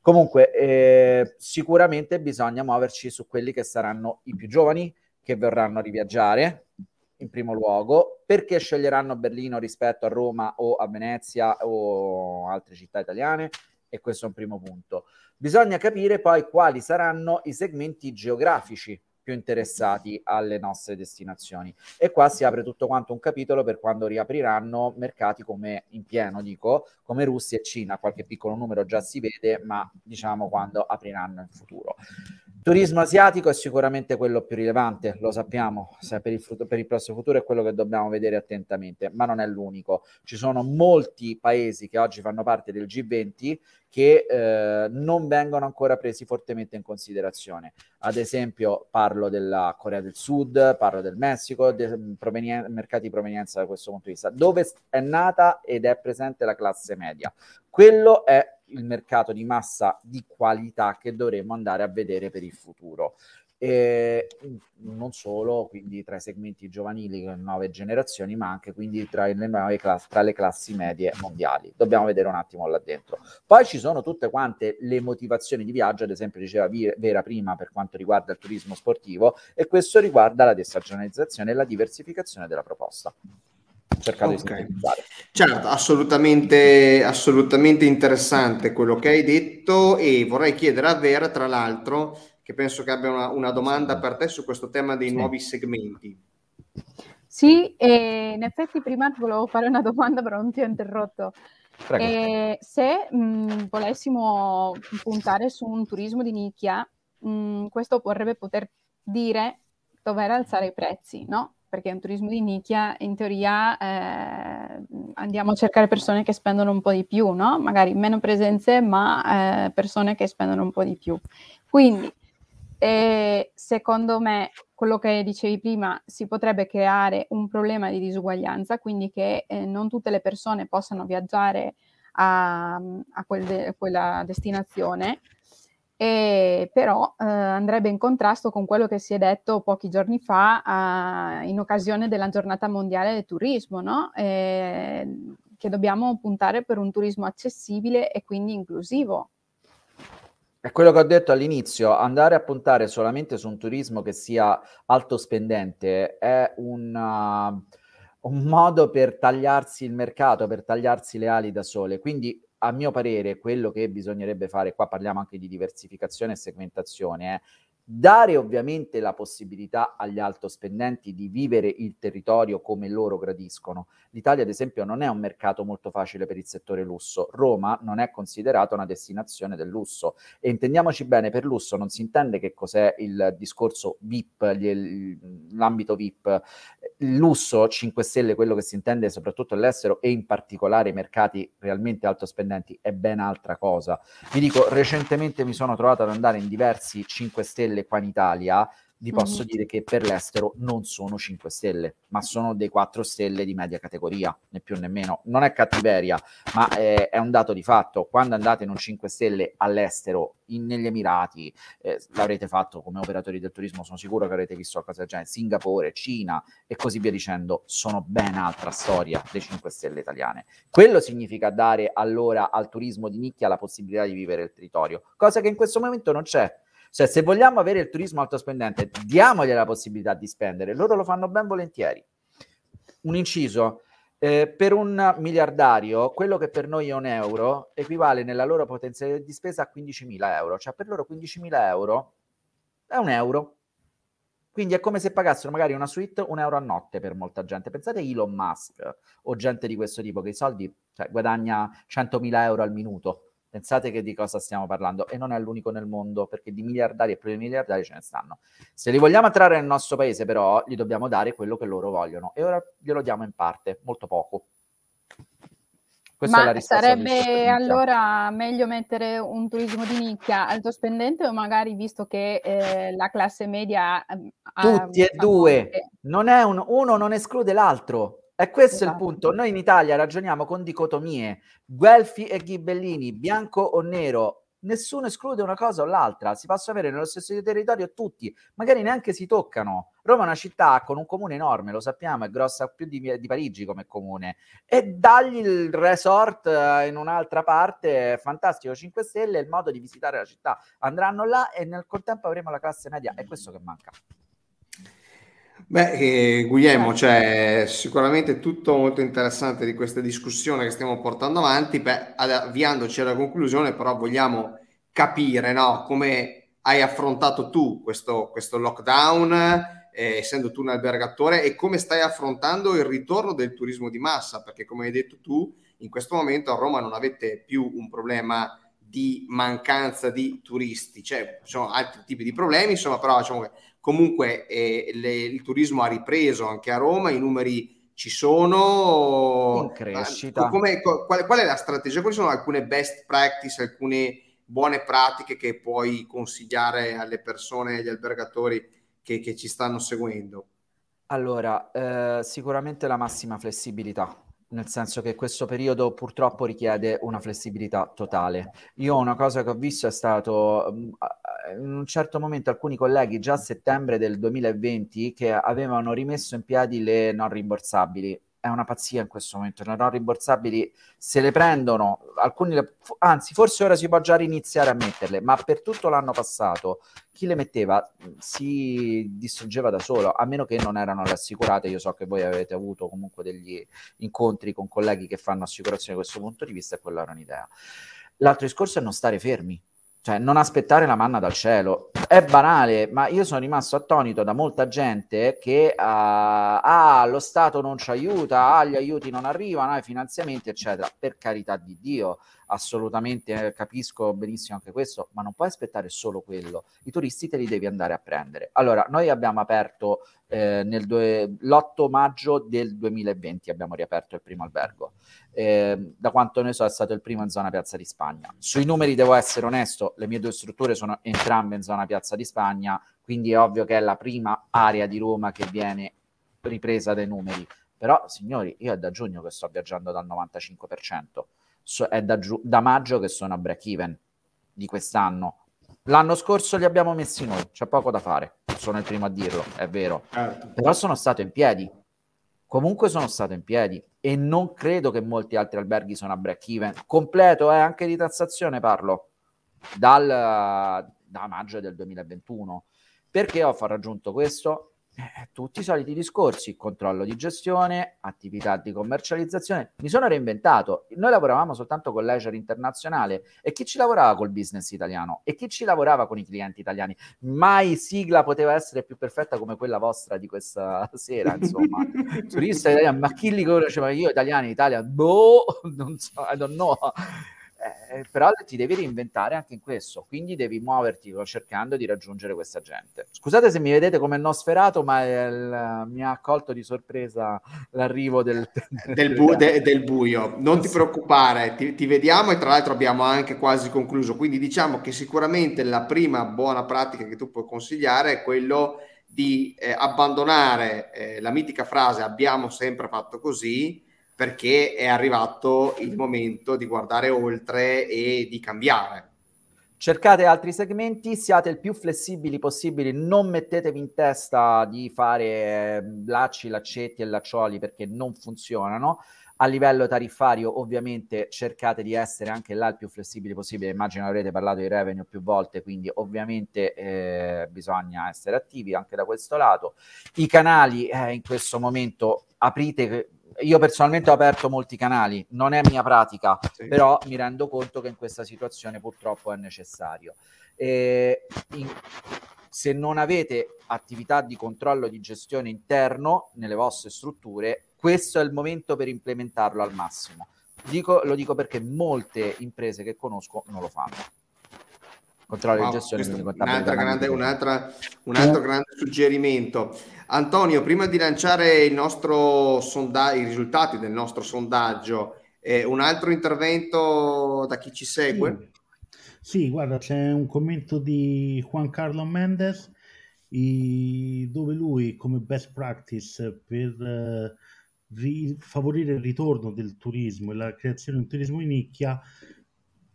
Comunque, eh, sicuramente bisogna muoverci su quelli che saranno i più giovani che vorranno riviaggiare in primo luogo, perché sceglieranno Berlino rispetto a Roma o a Venezia o altre città italiane? E questo è un primo punto. Bisogna capire poi quali saranno i segmenti geografici più interessati alle nostre destinazioni. E qua si apre tutto quanto un capitolo per quando riapriranno mercati come in pieno, dico, come Russia e Cina. Qualche piccolo numero già si vede, ma diciamo quando apriranno in futuro. Turismo asiatico è sicuramente quello più rilevante, lo sappiamo, per il, frutto, per il, prossimo futuro è quello che dobbiamo vedere attentamente, ma non è l'unico. Ci sono molti paesi che oggi fanno parte del G20 che eh, non vengono ancora presi fortemente in considerazione. Ad esempio parlo della Corea del Sud, parlo del Messico, dei provenien- mercati di provenienza da questo punto di vista, dove è nata ed è presente la classe media. Quello è il mercato di massa di qualità che dovremmo andare a vedere per il futuro. E non solo quindi tra i segmenti giovanili, nuove generazioni, ma anche quindi tra le, nuove classi, tra le classi medie mondiali. Dobbiamo vedere un attimo là dentro. Poi ci sono tutte quante le motivazioni di viaggio, ad esempio diceva Vera prima per quanto riguarda il turismo sportivo, e questo riguarda la destagionalizzazione e la diversificazione della proposta cercato okay. di sintetizzare. Certo, assolutamente, assolutamente interessante quello che hai detto e vorrei chiedere a Vera, tra l'altro, che penso che abbia una, una domanda per te su questo tema dei sì. nuovi segmenti. Sì, in effetti prima ti volevo fare una domanda, però non ti ho interrotto. Eh, se mh, volessimo puntare su un turismo di nicchia, mh, questo vorrebbe poter dire dover alzare i prezzi, no? Perché è un turismo di nicchia, in teoria eh, andiamo a cercare persone che spendono un po' di più, no? Magari meno presenze, ma eh, persone che spendono un po' di più. Quindi, eh, secondo me, quello che dicevi prima, si potrebbe creare un problema di disuguaglianza, quindi che eh, non tutte le persone possano viaggiare a, a quel de- quella destinazione e però eh, andrebbe in contrasto con quello che si è detto pochi giorni fa eh, in occasione della giornata mondiale del turismo, no? eh, che dobbiamo puntare per un turismo accessibile e quindi inclusivo. È quello che ho detto all'inizio, andare a puntare solamente su un turismo che sia alto spendente è una, un modo per tagliarsi il mercato, per tagliarsi le ali da sole. Quindi, a mio parere, quello che bisognerebbe fare, qua parliamo anche di diversificazione e segmentazione, è dare ovviamente la possibilità agli altospendenti di vivere il territorio come loro gradiscono. L'Italia, ad esempio, non è un mercato molto facile per il settore lusso. Roma non è considerata una destinazione del lusso. E intendiamoci bene, per lusso non si intende che cos'è il discorso VIP, l'ambito VIP. Il lusso 5 Stelle, quello che si intende soprattutto all'estero e in particolare i mercati realmente altospendenti, è ben altra cosa. Vi dico, recentemente mi sono trovato ad andare in diversi 5 Stelle stelle qua in Italia, vi posso mm-hmm. dire che per l'estero non sono 5 stelle, ma sono dei 4 stelle di media categoria, né più né meno. Non è cattiveria, ma è, è un dato di fatto. Quando andate in un 5 stelle all'estero, in, negli Emirati, eh, l'avrete fatto come operatori del turismo, sono sicuro che avrete visto qualcosa del genere, Singapore, Cina e così via dicendo, sono ben altra storia le 5 stelle italiane. Quello significa dare allora al turismo di nicchia la possibilità di vivere il territorio, cosa che in questo momento non c'è cioè, se vogliamo avere il turismo alto spendente, diamogli la possibilità di spendere. Loro lo fanno ben volentieri. Un inciso. Eh, per un miliardario, quello che per noi è un euro equivale nella loro potenzialità di spesa a 15.000 euro. Cioè, per loro 15.000 euro è un euro. Quindi è come se pagassero magari una suite un euro a notte per molta gente. Pensate a Elon Musk o gente di questo tipo che i soldi cioè, guadagna 100.000 euro al minuto Pensate che di cosa stiamo parlando e non è l'unico nel mondo perché di miliardari e plurimigliardari ce ne stanno. Se li vogliamo attrarre nel nostro paese però gli dobbiamo dare quello che loro vogliono e ora glielo diamo in parte, molto poco. Questa Ma sarebbe allora meglio mettere un turismo di nicchia alto spendente o magari visto che eh, la classe media... Ehm, ha, Tutti e due, non è un, uno non esclude l'altro. E questo esatto. è il punto. Noi in Italia ragioniamo con dicotomie, guelfi e ghibellini, bianco o nero. Nessuno esclude una cosa o l'altra, si possono avere nello stesso territorio tutti, magari neanche si toccano. Roma è una città con un comune enorme, lo sappiamo, è grossa più di, di Parigi come comune. E dagli il resort eh, in un'altra parte, fantastico, 5 stelle, il modo di visitare la città. Andranno là e nel contempo avremo la classe media, è questo che manca. Beh, eh, Guglielmo, c'è sicuramente tutto molto interessante di questa discussione che stiamo portando avanti. Beh, avviandoci alla conclusione, però vogliamo capire no, come hai affrontato tu questo, questo lockdown, eh, essendo tu un albergatore, e come stai affrontando il ritorno del turismo di massa, perché come hai detto tu, in questo momento a Roma non avete più un problema di mancanza di turisti, cioè ci sono altri tipi di problemi, insomma, però diciamo che comunque eh, le, il turismo ha ripreso anche a Roma, i numeri ci sono. In crescita. Come, qual, qual, è la strategia? Quali sono alcune best practice, alcune buone pratiche che puoi consigliare alle persone, agli albergatori che, che ci stanno seguendo? Allora, eh, sicuramente la massima flessibilità nel senso che questo periodo purtroppo richiede una flessibilità totale. Io una cosa che ho visto è stato mm, in un certo momento alcuni colleghi già a settembre del 2020 che avevano rimesso in piedi le non rimborsabili è una pazzia in questo momento. Le non rimborsabili se le prendono, alcuni le, anzi, forse ora si può già riniziare a metterle, ma per tutto l'anno passato chi le metteva si distruggeva da solo, a meno che non erano le assicurate. Io so che voi avete avuto comunque degli incontri con colleghi che fanno assicurazione da questo punto di vista, e quella era un'idea. L'altro discorso è non stare fermi cioè, non aspettare la manna dal cielo. È banale, ma io sono rimasto attonito da molta gente che uh, ah, lo Stato non ci aiuta, ah, gli aiuti non arrivano, ah, i finanziamenti, eccetera. Per carità di Dio, assolutamente eh, capisco benissimo anche questo, ma non puoi aspettare solo quello. I turisti te li devi andare a prendere. Allora, noi abbiamo aperto eh, nel due, l'8 maggio del 2020, abbiamo riaperto il primo albergo. Eh, da quanto ne so è stato il primo in zona Piazza di Spagna. Sui numeri devo essere onesto, le mie due strutture sono entrambe in zona Piazza di Spagna, quindi è ovvio che è la prima area di Roma che viene ripresa dai numeri. Però, signori, io è da giugno che sto viaggiando dal 95% so, è da, giu- da maggio che sono a break even di quest'anno. L'anno scorso li abbiamo messi noi, c'è poco da fare, sono il primo a dirlo, è vero. Certo. Però sono stato in piedi. Comunque sono stato in piedi. e non credo che molti altri alberghi sono a break even completo, eh, anche di tassazione parlo, dal, da maggio del 2021. Perché ho raggiunto questo? Eh, tutti i soliti discorsi, controllo di gestione, attività di commercializzazione. Mi sono reinventato. Noi lavoravamo soltanto con leisure internazionale e chi ci lavorava col business italiano e chi ci lavorava con i clienti italiani. Mai sigla poteva essere più perfetta come quella vostra di questa [LAUGHS] sera, insomma. [LAUGHS] Turista italiano, ma chi li conosceva io italiani in Italia? Boh, [LAUGHS] non so, I don't know. Eh, però ti devi reinventare anche in questo, quindi devi muoverti cercando di raggiungere questa gente. Scusate se mi vedete come nosferato, ma il, mi ha accolto di sorpresa l'arrivo [LAUGHS] del, del, bu- de- del buio. Non ti preoccupare, ti, ti, vediamo e tra l'altro abbiamo anche quasi concluso. Quindi diciamo che sicuramente la prima buona pratica che tu puoi consigliare è quello di eh, abbandonare eh, la mitica frase abbiamo sempre fatto così perché è arrivato il momento di guardare oltre e di cambiare. Cercate altri segmenti, siate il più flessibili possibili, non mettetevi in testa di fare eh, lacci, laccetti e laccioli perché non funzionano. A livello tariffario, ovviamente, cercate di essere anche là il più flessibile possibile. Immagino avrete parlato di revenue più volte, quindi ovviamente eh, bisogna essere attivi anche da questo lato. I canali eh, in questo momento aprite io personalmente ho aperto molti canali, non è mia pratica, sì. però mi rendo conto che in questa situazione purtroppo è necessario. E in, se non avete attività di controllo di gestione interno nelle vostre strutture, questo è il momento per implementarlo al massimo. Dico, lo dico perché molte imprese che conosco non lo fanno controllo wow, di gestione un'altra grande, un'altra, un altro grande suggerimento. Antonio prima di lanciare il nostro sondaggio i risultati del nostro sondaggio eh, un altro intervento da chi ci segue? Sì. sì guarda c'è un commento di Juan Carlo Mendes i, dove lui come best practice per eh, ri, favorire il ritorno del turismo e la creazione di un turismo in nicchia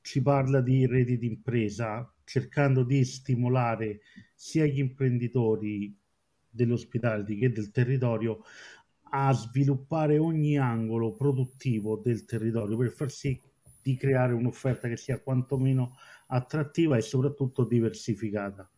ci parla di reti d'impresa cercando di stimolare sia gli imprenditori dell'ospitality che del territorio a sviluppare ogni angolo produttivo del territorio per far sì di creare un'offerta che sia quantomeno attrattiva e soprattutto diversificata.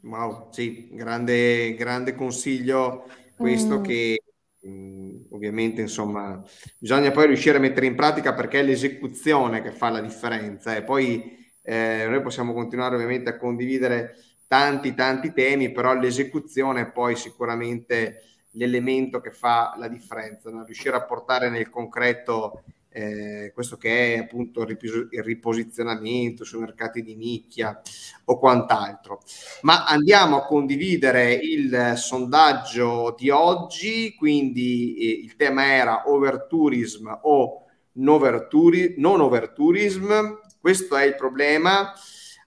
Wow, sì, grande, grande consiglio questo mm. che mh, mm, ovviamente insomma bisogna poi riuscire a mettere in pratica perché è l'esecuzione che fa la differenza e poi eh, noi possiamo continuare ovviamente a condividere tanti tanti temi, però l'esecuzione è poi sicuramente l'elemento che fa la differenza, no? riuscire a portare nel concreto eh, questo che è appunto il, ripos- il, riposizionamento sui mercati di nicchia o quant'altro. Ma andiamo a condividere il sondaggio di oggi, quindi eh, il tema era overtourism o non overtourism. Questo è il problema.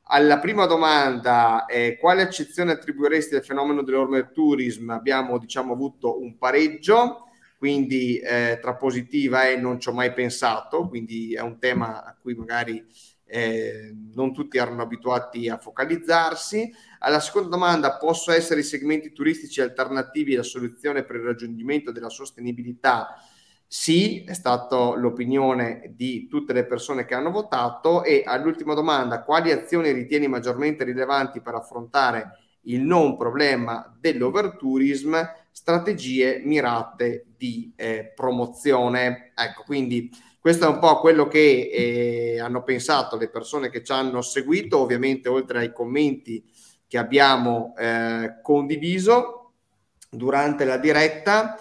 Alla prima domanda, eh, quale accezione attribuiresti al fenomeno dell'overtourism? Abbiamo diciamo, avuto un pareggio, quindi eh, tra positiva e non ci ho mai pensato, quindi è un tema a cui magari eh, non tutti erano abituati a focalizzarsi. Alla seconda domanda, possono essere i segmenti turistici alternativi la soluzione per il raggiungimento della sostenibilità? Sì, è stata l'opinione di tutte le persone che hanno votato e all'ultima domanda, quali azioni ritieni maggiormente rilevanti per affrontare il non problema dell'overtourism? Strategie mirate di eh, promozione. Ecco, quindi questo è un po' quello che eh, hanno pensato le persone che ci hanno seguito, ovviamente oltre ai commenti che abbiamo eh, condiviso durante la diretta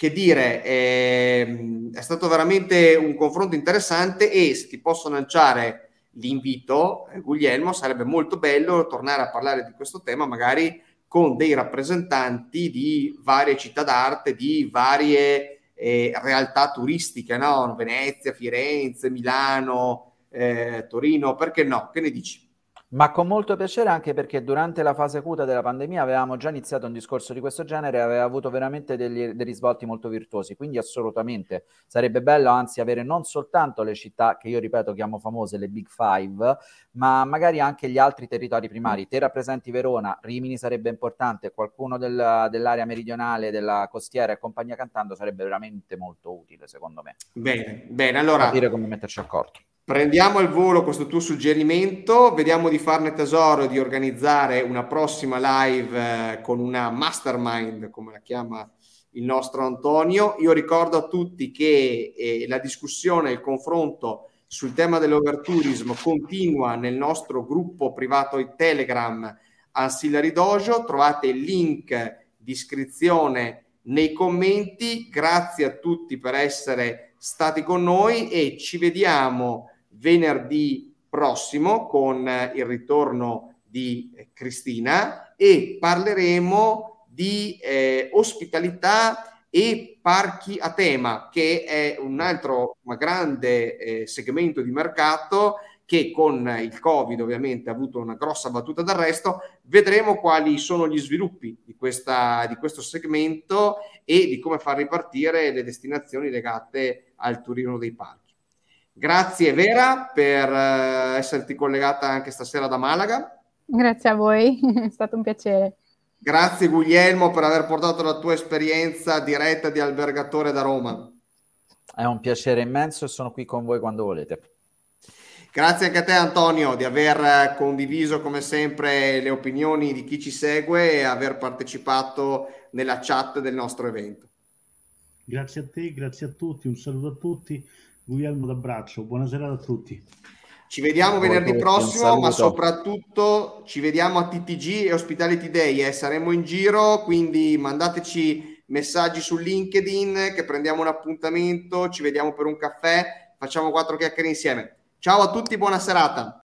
che dire, eh, è stato veramente un confronto interessante e se ti posso lanciare l'invito, eh, Guglielmo, sarebbe molto bello tornare a parlare di questo tema magari con dei rappresentanti di varie città d'arte, di varie eh, realtà turistiche, no? Venezia, Firenze, Milano, eh, Torino, perché no? Che ne dici? Ma con molto piacere anche perché durante la fase acuta della pandemia avevamo già iniziato un discorso di questo genere e aveva avuto veramente degli, dei risvolti molto virtuosi, quindi assolutamente sarebbe bello anzi avere non soltanto le città che io ripeto chiamo famose, le Big Five, ma magari anche gli altri territori primari. Te rappresenti Verona, Rimini sarebbe importante, qualcuno del, dell'area meridionale, della costiera e compagnia cantando sarebbe veramente molto utile secondo me. Bene, bene, allora... Capire come metterci d'accordo. Prendiamo al volo questo tuo suggerimento, vediamo di farne tesoro e di organizzare una prossima live eh, con una mastermind, come la chiama il nostro Antonio. Io ricordo a tutti che eh, la discussione, il confronto sul tema dell'overtourism continua nel nostro gruppo privato Telegram Ancillary Dojo. Trovate il link di iscrizione nei commenti. Grazie a tutti per essere stati con noi e ci vediamo venerdì prossimo con il ritorno di Cristina e parleremo di eh, ospitalità e parchi a tema, che è un altro grande eh, segmento di mercato che con il Covid ovviamente ha avuto una grossa battuta d'arresto. Vedremo quali sono gli sviluppi di, questa, di questo segmento e di come far ripartire le destinazioni legate al turismo dei parchi. Grazie Vera per uh, esserti collegata anche stasera da Malaga. Grazie a voi, [LAUGHS] è stato un piacere. Grazie Guglielmo per aver portato la tua esperienza diretta di albergatore da Roma. È un piacere immenso e sono qui con voi quando volete. Grazie anche a te Antonio di aver condiviso come sempre le opinioni di chi ci segue e aver partecipato nella chat del nostro evento. Grazie a te, grazie a tutti, un saluto a tutti. Guglielmo d'abbraccio, buonasera a tutti. Ci vediamo venerdì prossimo, ma soprattutto ci vediamo a TTG e Hospitality Day. Eh. Saremo in giro, quindi mandateci messaggi su LinkedIn che prendiamo un appuntamento, ci vediamo per un caffè, facciamo quattro chiacchiere insieme. Ciao a tutti, buona serata.